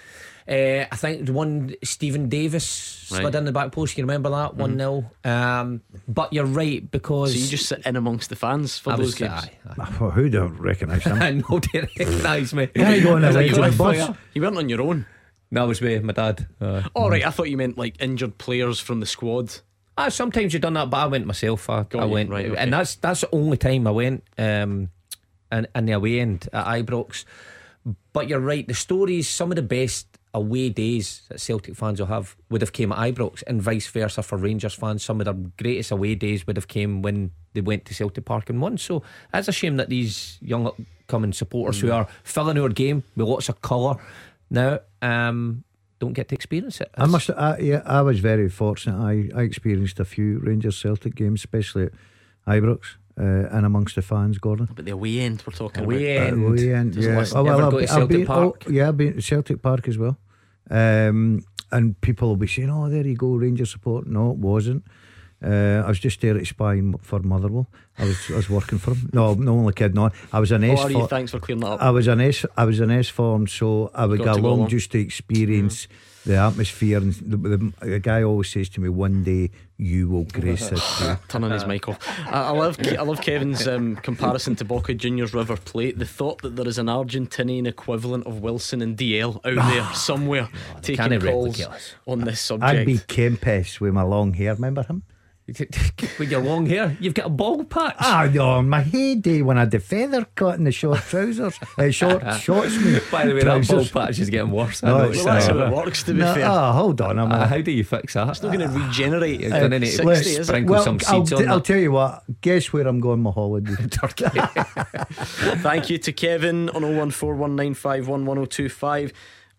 Uh, I think the one Steven Davis slid right. in the back post. You remember that one 0 mm. um, But you're right because so you just sit in amongst the fans for I those was, games. Aye, aye. Well, who don't recognise him? I know they recognise me. Yeah, you going away to the bus? You weren't on your own. No, it was with my dad. Uh, oh right, I thought you meant like injured players from the squad. Ah, sometimes you've done that, but I went myself. I, I went, right, okay. and that's that's the only time I went. Um, in, in the away end at Ibrox. But you're right, the stories, some of the best away days that Celtic fans will have would have came at Ibrox and vice versa for Rangers fans. Some of their greatest away days would have came when they went to Celtic Park and won. So it's a shame that these young coming supporters mm. who are filling our game with lots of colour now um, don't get to experience it. I must. I, yeah, I was very fortunate. I, I experienced a few Rangers Celtic games, especially at Ibrox uh, and amongst the fans, Gordon. But the away end we're talking away about. End. Uh, away end, yeah. Oh, well, I've, Celtic been, Park. Oh, yeah, I've been Celtic Park as well. Um, and people will be saying, "Oh, there you go, Ranger support." No, it wasn't. Uh, I was just there at spying for Motherwell. I was I was working for him. No, no, only kidding. No, I was an oh, S. For, thanks for clearing that up. I was an S. I was an S form, so I would go along, along, just to experience. Mm-hmm the atmosphere and the, the, the, guy always says to me one day you will grace this turning his mic. Off I, I, love I love Kevin's um, comparison to Boca Juniors River Plate. The thought that there is an Argentinian equivalent of Wilson and Dalziel out there somewhere taking calls on this subject I'd be Kempes with my long hair remember him with your long hair, you've got a bald patch. Ah, no, my heyday when I had the feather cut in the short trousers, uh, short shorts. By the way, trousers. that bald patch is getting worse. No, well, that's how it works. To be no, fair, oh, hold on. Uh, how do you fix that? It's not going to regenerate. You're going to need to sprinkle well, some seeds I'll, on I'll tell you what. Guess where I'm going my holiday? Turkey. Thank you to Kevin on 01419511025.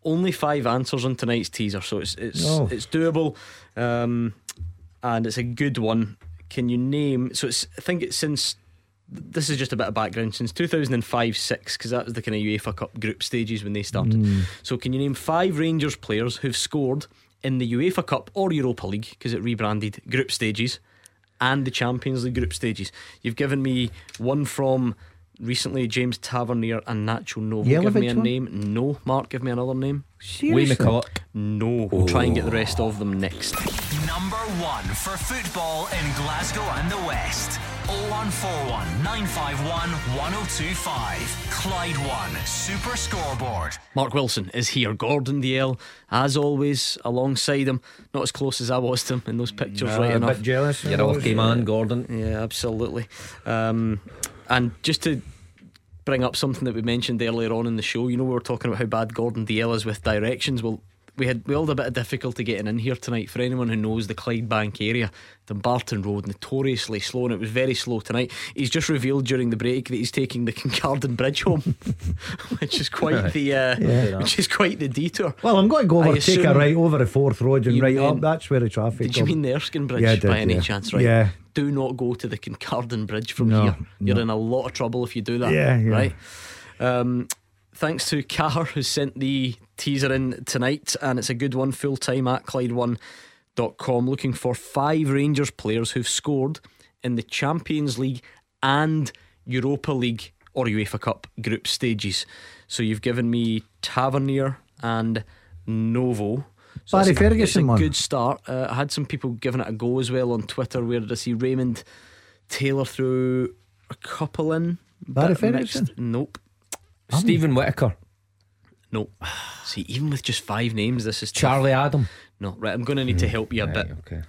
Only five answers on tonight's teaser, so it's it's Oh. it's doable. Um, and it's a good one. Can you name? So it's. I think it's since. This is just a bit of background since 2005 6 because that was the kind of UEFA Cup group stages when they started. Mm. So, can you name five Rangers players who've scored in the UEFA Cup or Europa League because it rebranded group stages and the Champions League group stages? You've given me one from recently James Tavernier and Nacho Novo. Give me a one? name. No. Mark, give me another name. Wayne McCulloch. No. We'll try and get the rest of them next. Number one for football in Glasgow and the West. 0141 951 1025. Clyde One Super Scoreboard. Mark Wilson is here. Gordon Dalziel, as always, alongside him. Not as close as I was to him in those pictures, No, right a enough. bit jealous. You're a lucky man, Gordon. Yeah, absolutely. Um, and just to bring up something that we mentioned earlier on in the show, you know, we were talking about how bad Gordon Dalziel is with directions. Well, we had we all had a bit of difficulty getting in here tonight. For anyone who knows the Clydebank area, Dumbarton Road, notoriously slow, and it was very slow tonight. He's just revealed during the break that he's taking the Kincardine Bridge home, which is quite the uh, Yeah. which is quite the detour. Well, I'm going to go over, take a right over the Forth Road and You right up. That's where the traffic. Did you mean the Erskine Bridge Yeah, did, by any yeah. chance? Right. Yeah. Do not go to the Kincardine Bridge from No, here. You're no. in a lot of trouble if you do that. Yeah, yeah. Right. Um, thanks to Cahar who sent the teaser in tonight, and it's a good one. Full time at Clyde1.com, looking for five Rangers players who've scored in the Champions League and Europa League or UEFA Cup group stages. So you've given me Tavernier and Novo. So Barry it's a, Ferguson it's a one. good start. Uh, I had some people giving it a go as well on Twitter. Where did I see Raymond Taylor through a couple in? Barry Bit mixed. Ferguson? Nope. Steven Whittaker. Nope. See, even with just five names, this is tough. Charlie Adam. No, right. I'm going to need to help you a bit. Okay.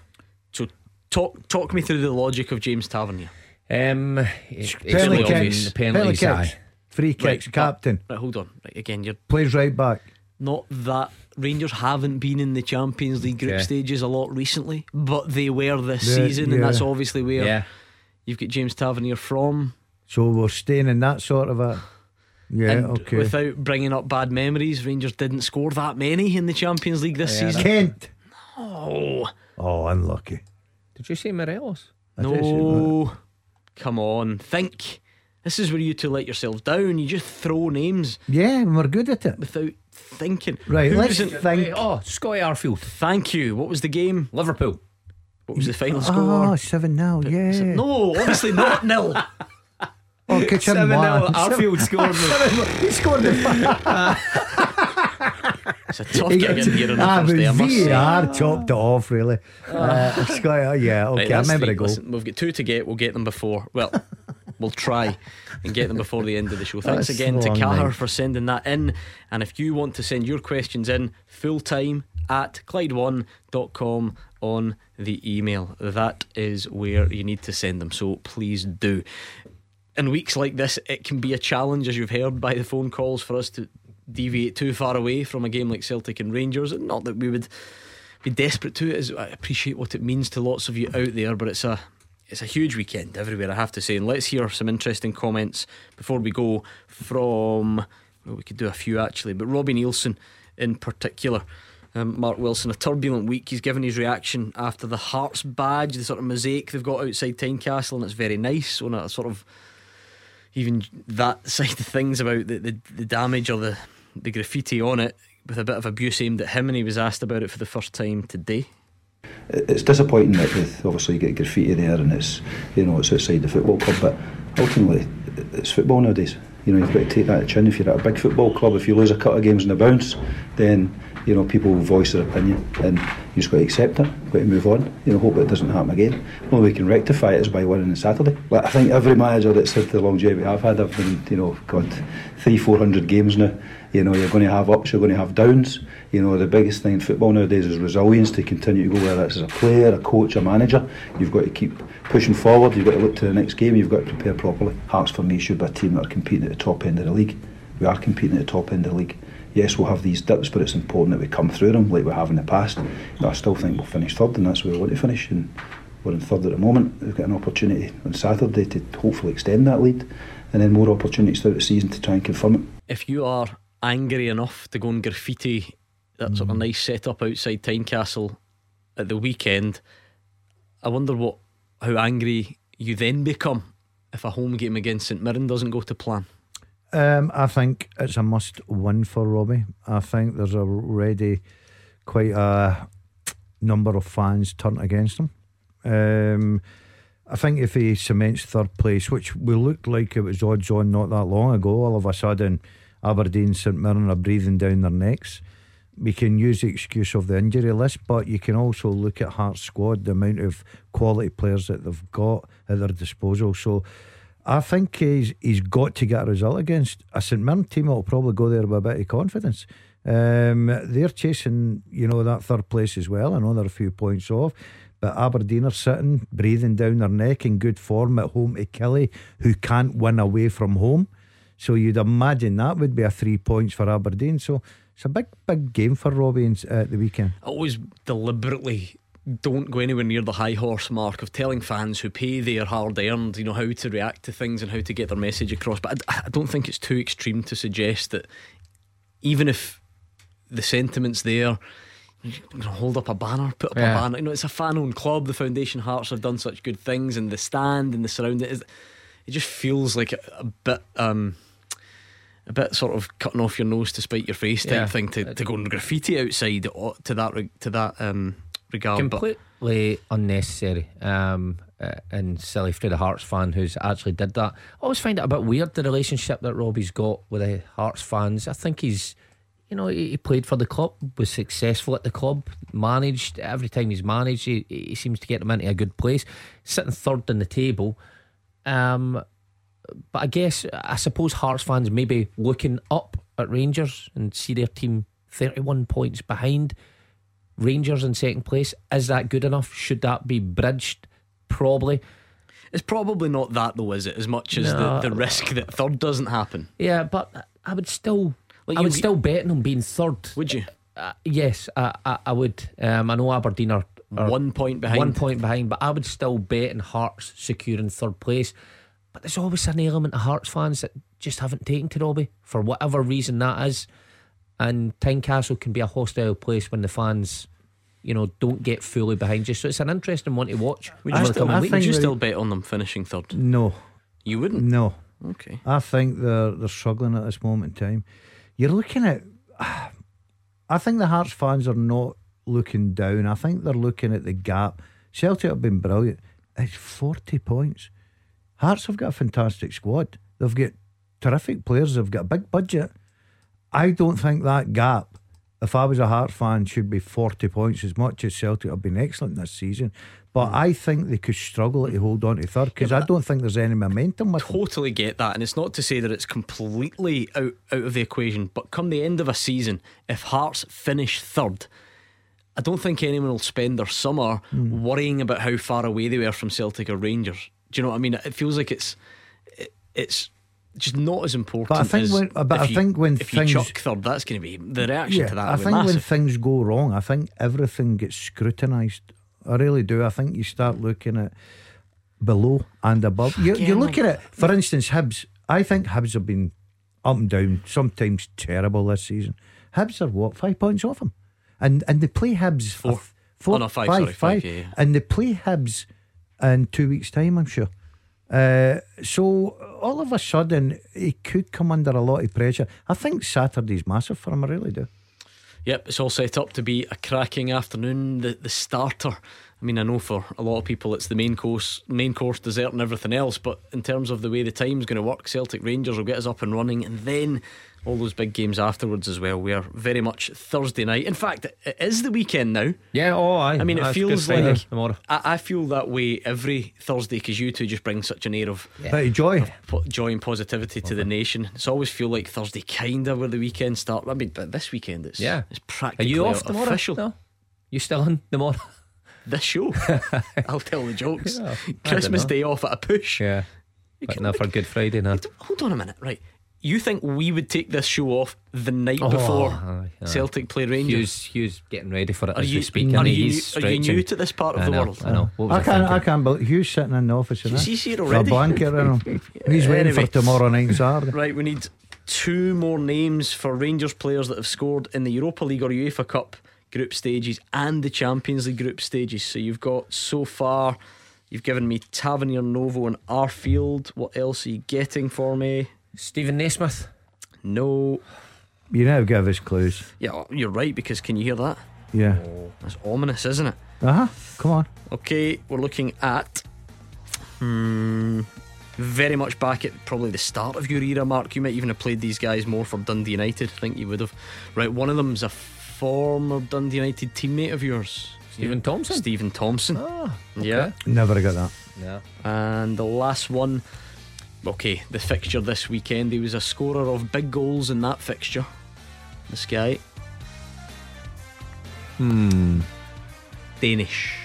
So talk talk me through the logic of James Tavernier. Um, It's Penalty kicks, penalty kicks, free kicks, Right, captain Right, hold on. Right, again, you're plays right back. not that Rangers haven't been in the Champions League group Okay. stages a lot recently, but they were this Yeah, season, and that's obviously where Yeah. you've got James Tavernier from. So we're staying in that sort of a. Yeah, and okay. without bringing up bad memories, Rangers didn't score that many in the Champions League this Yeah, season. Kent. Oh Oh, unlucky. Did you say Morelos? I no! Come on, think. This is where you two let yourself down. You just throw names Yeah, and we're good at it. without thinking. Right, Who's let's in- think. Oh, Scotty Arfield. Thank you. What was the game? Liverpool. What was the final Oh, score? 7 0, yeah. No, obviously not nil. Oh, kitchen 7 0. one. Arfield scored. He scored the It's a tough gig in here on the Ah, first but day, I must say. VAR chopped it off, really. Uh, Scott, oh, yeah, okay, Right, I that's remember three. the goal. Listen, we've got two to get. We'll get them before. Well, we'll try and get them before the end of the show. Thanks That's again to long Cahar night. for sending that in. And if you want to send your questions in full time at Clyde1.com on the email, that is where you need to send them. So please do. In weeks like this, it can be a challenge, as you've heard by the phone calls, for us to deviate too far away from a game like Celtic and Rangers. And not that we would be desperate to it. As I appreciate what it means to lots of you out there, but it's a it's a huge weekend everywhere. I have to say. And let's hear some interesting comments before we go from. Well, we could do a few actually, but Robbie Neilson in particular. Um, Mark Wilson, a turbulent week. He's given his reaction after the Hearts badge, the sort of mosaic they've got outside Tynecastle, and it's very nice. On a sort of even that side of things about the, the, the damage or the, the graffiti on it with a bit of abuse aimed at him, and he was asked about it for the first time today. It's disappointing that with obviously you get graffiti there and it's you know it's outside the football club, but ultimately it's football nowadays. You know you've got to take that chin. If you're at a big football club, if you lose a couple of games in a bounce, then you know people will voice their opinion and you just got to accept it. Got to move on. You know hope it doesn't happen again. The only way we can rectify it is by winning on Saturday. Like I think every manager that's had the longevity I've had, I've been you know got three four hundred games now. You know, you're going to have ups, you're going to have downs. You know, the biggest thing in football nowadays is resilience to continue to go, whether it's as a player, a coach, a manager. You've got to keep pushing forward, you've got to look to the next game, you've got to prepare properly. Hearts, for me, should be a team that are competing at the top end of the league. We are competing at the top end of the league. Yes, we'll have these dips, but it's important that we come through them like we have in the past. Know, I still think we'll finish third, and that's where we want to finish. And we're in third at the moment. We've got an opportunity on Saturday to hopefully extend that lead, and then more opportunities throughout the season to try and confirm it. if you are angry enough to go and graffiti that sort of mm. nice setup outside Tynecastle at the weekend, I wonder what how angry you then become if a home game against St Mirren doesn't go to plan? Um, I think it's a must win for Robbie. I think there's already quite a number of fans turned against him. Um, I think if he cements third place, which we looked like it was odds on not that long ago, all of a sudden Aberdeen, St Mirren are breathing down their necks. We can use the excuse of the injury list, but you can also look at Hearts' squad, the amount of quality players that they've got at their disposal. So I think he's he's got to get a result against a St Mirren team that will probably go there with a bit of confidence. Um, they're chasing, you know, that third place as well. I know they're a few points off, but Aberdeen are sitting, breathing down their neck in good form at home to Killie, who can't win away from home. So you'd imagine that would be a three points for Aberdeen. So it's a big, big game for Robbie at the weekend. I always deliberately don't go anywhere near the high horse mark of telling fans who pay their hard earned, you know, how to react to things and how to get their message across. But I, I don't think it's too extreme to suggest that even if the sentiments there, hold up a banner, put up Yeah. a banner. You know, it's a fan-owned club. The Foundation Hearts have done such good things, and the stand and the surrounding. It, it just feels like a, a bit. Um, a bit sort of cutting off your nose to spite your face type Yeah. thing to, to go and graffiti outside to that to that um, regard. But completely unnecessary um, uh, and silly for the Hearts fan who's actually did that. I always find it a bit weird the relationship that Robbie's got with the Hearts fans. I think he's, you know, he, he played for the club, was successful at the club, managed every time he's managed. He, he seems to get them into a good place, sitting third in the table. Um, but I guess I suppose Hearts fans maybe looking up at Rangers and see their team 31 points behind Rangers in second place. Is that good enough? Should that be bridged? Probably. It's probably not that though, is it? As much as No. the, the risk that third doesn't happen. Yeah, but I would still, Like I would still bet on them being third. Would you? Uh, yes, I, I, I would. Um, I know Aberdeen are, are One point behind. One point behind, but I would still bet on Hearts securing third place. But there's always an element of Hearts fans that just haven't taken to Robbie for whatever reason that is. And Tynecastle can be a hostile place when the fans, you know, don't get fully behind you. So it's an interesting one to watch. Would you, still, coming would you still bet on them finishing third? No, You wouldn't. no. Okay. I think they're they're struggling at this moment in time. You're looking at. I think the Hearts fans are not looking down. I think they're looking at the gap. Celtic have been brilliant. It's forty points. Hearts have got a fantastic squad. They've got terrific players. They've got a big budget. I don't think that gap. If I was a Hearts fan, should be forty points. As much as Celtic have been excellent this season, but I think they could struggle to hold on to third because I don't think there's any momentum with them. Totally get that, and it's not to say that it's completely out, out of the equation. But come the end of a season, if Hearts finish third, I don't think anyone will spend their summer Hmm. worrying about how far away they were from Celtic or Rangers. Do you know what I mean? It feels like it's it, it's just not as important. But I think as when- uh, but if I you- think when if things- you chuck third, that's going to be the reaction to that. I think when things go wrong, I think everything gets scrutinised. I really do. I think you start looking at below and above. You, you look at it, for instance, Hibs. I think Hibs have been up and down, sometimes terrible this season. Hibs are what, five points off them? And and they play Hibs. Four. Four, Oh, no, five, sorry, five, yeah, yeah. And they play Hibs in two weeks' time, I'm sure. Uh, so all of a sudden, he could come under a lot of pressure. I think Saturday's massive for him. I really do. Yep, it's all set up to be a cracking afternoon. The the starter. I mean, I know for a lot of people it's the main course, main course, dessert, and everything else. But in terms of the way the time's going to work, Celtic Rangers will get us up and running, and then all those big games afterwards as well. We are very much Thursday night. In fact, it is the weekend now. Yeah, oh, aye. I mean, it That's feels like tomorrow. I, I feel that way every Thursday because you two just bring such an air of of joy. po- joy and positivity to the nation. It's always feel like Thursday kind of where the weekend start. I mean, but this weekend it's Yeah. it's Are practically you off tomorrow? official. No? You still in tomorrow? This show, I'll tell the jokes. Yeah, Christmas day off at a push. Yeah. But enough for Good Friday now. Hold on a minute, right? You think we would take this show off the night Oh, before aye, aye. Celtic play Rangers? Hughes, Hughes getting ready for it Are as you, we speak. are, and you, he's are you new to this part of I the know, world? I know. What I can't. I thinking? can't believe Hughes sitting in the office. And He's- that. he's here For already. A blanket around him. He's waiting Anyway. for tomorrow night's Saturday. Right, we need two more names for Rangers players that have scored in the Europa League or UEFA Cup group stages and the Champions League group stages. So you've got so far You've given me Tavernier Novo and Arfield. What else are you getting for me? Steven Naismith. No. You now give us clues. Yeah, you're right because can you hear that? Yeah. That's ominous, isn't it? Uh huh. Come on. Okay, we're looking at. Hmm. Very much back at probably the start of your era, Mark. You might even have played these guys more for Dundee United. I think you would have. Right, one of them's a former Dundee United teammate of yours. Steven Thompson? Steven Thompson. Ah, okay. Yeah. Never got that. Yeah. And the last one, okay, the fixture this weekend. He was a scorer of big goals in that fixture. This guy. Hmm. Danish.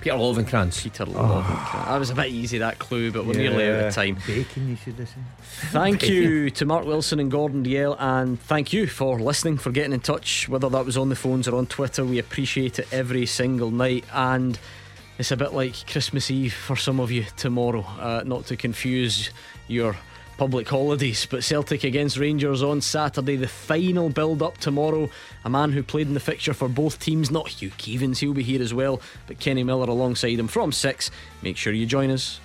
Peter Lovenkrands. Peter Lovenkrands. That was a bit easy, that clue, but we're nearly out of time. Bacon, you should have said. Thank you to Mark Wilson and Gordon Dalziel, and thank you for listening, for getting in touch, whether that was on the phones or on Twitter. We appreciate it every single night, and it's a bit like Christmas Eve for some of you tomorrow. Uh, not to confuse your public holidays, but Celtic against Rangers on Saturday, the final build up tomorrow. A man who played in the fixture for both teams, not Hugh Keevins, he'll be here as well, but Kenny Miller alongside him from 6. Make sure you join us.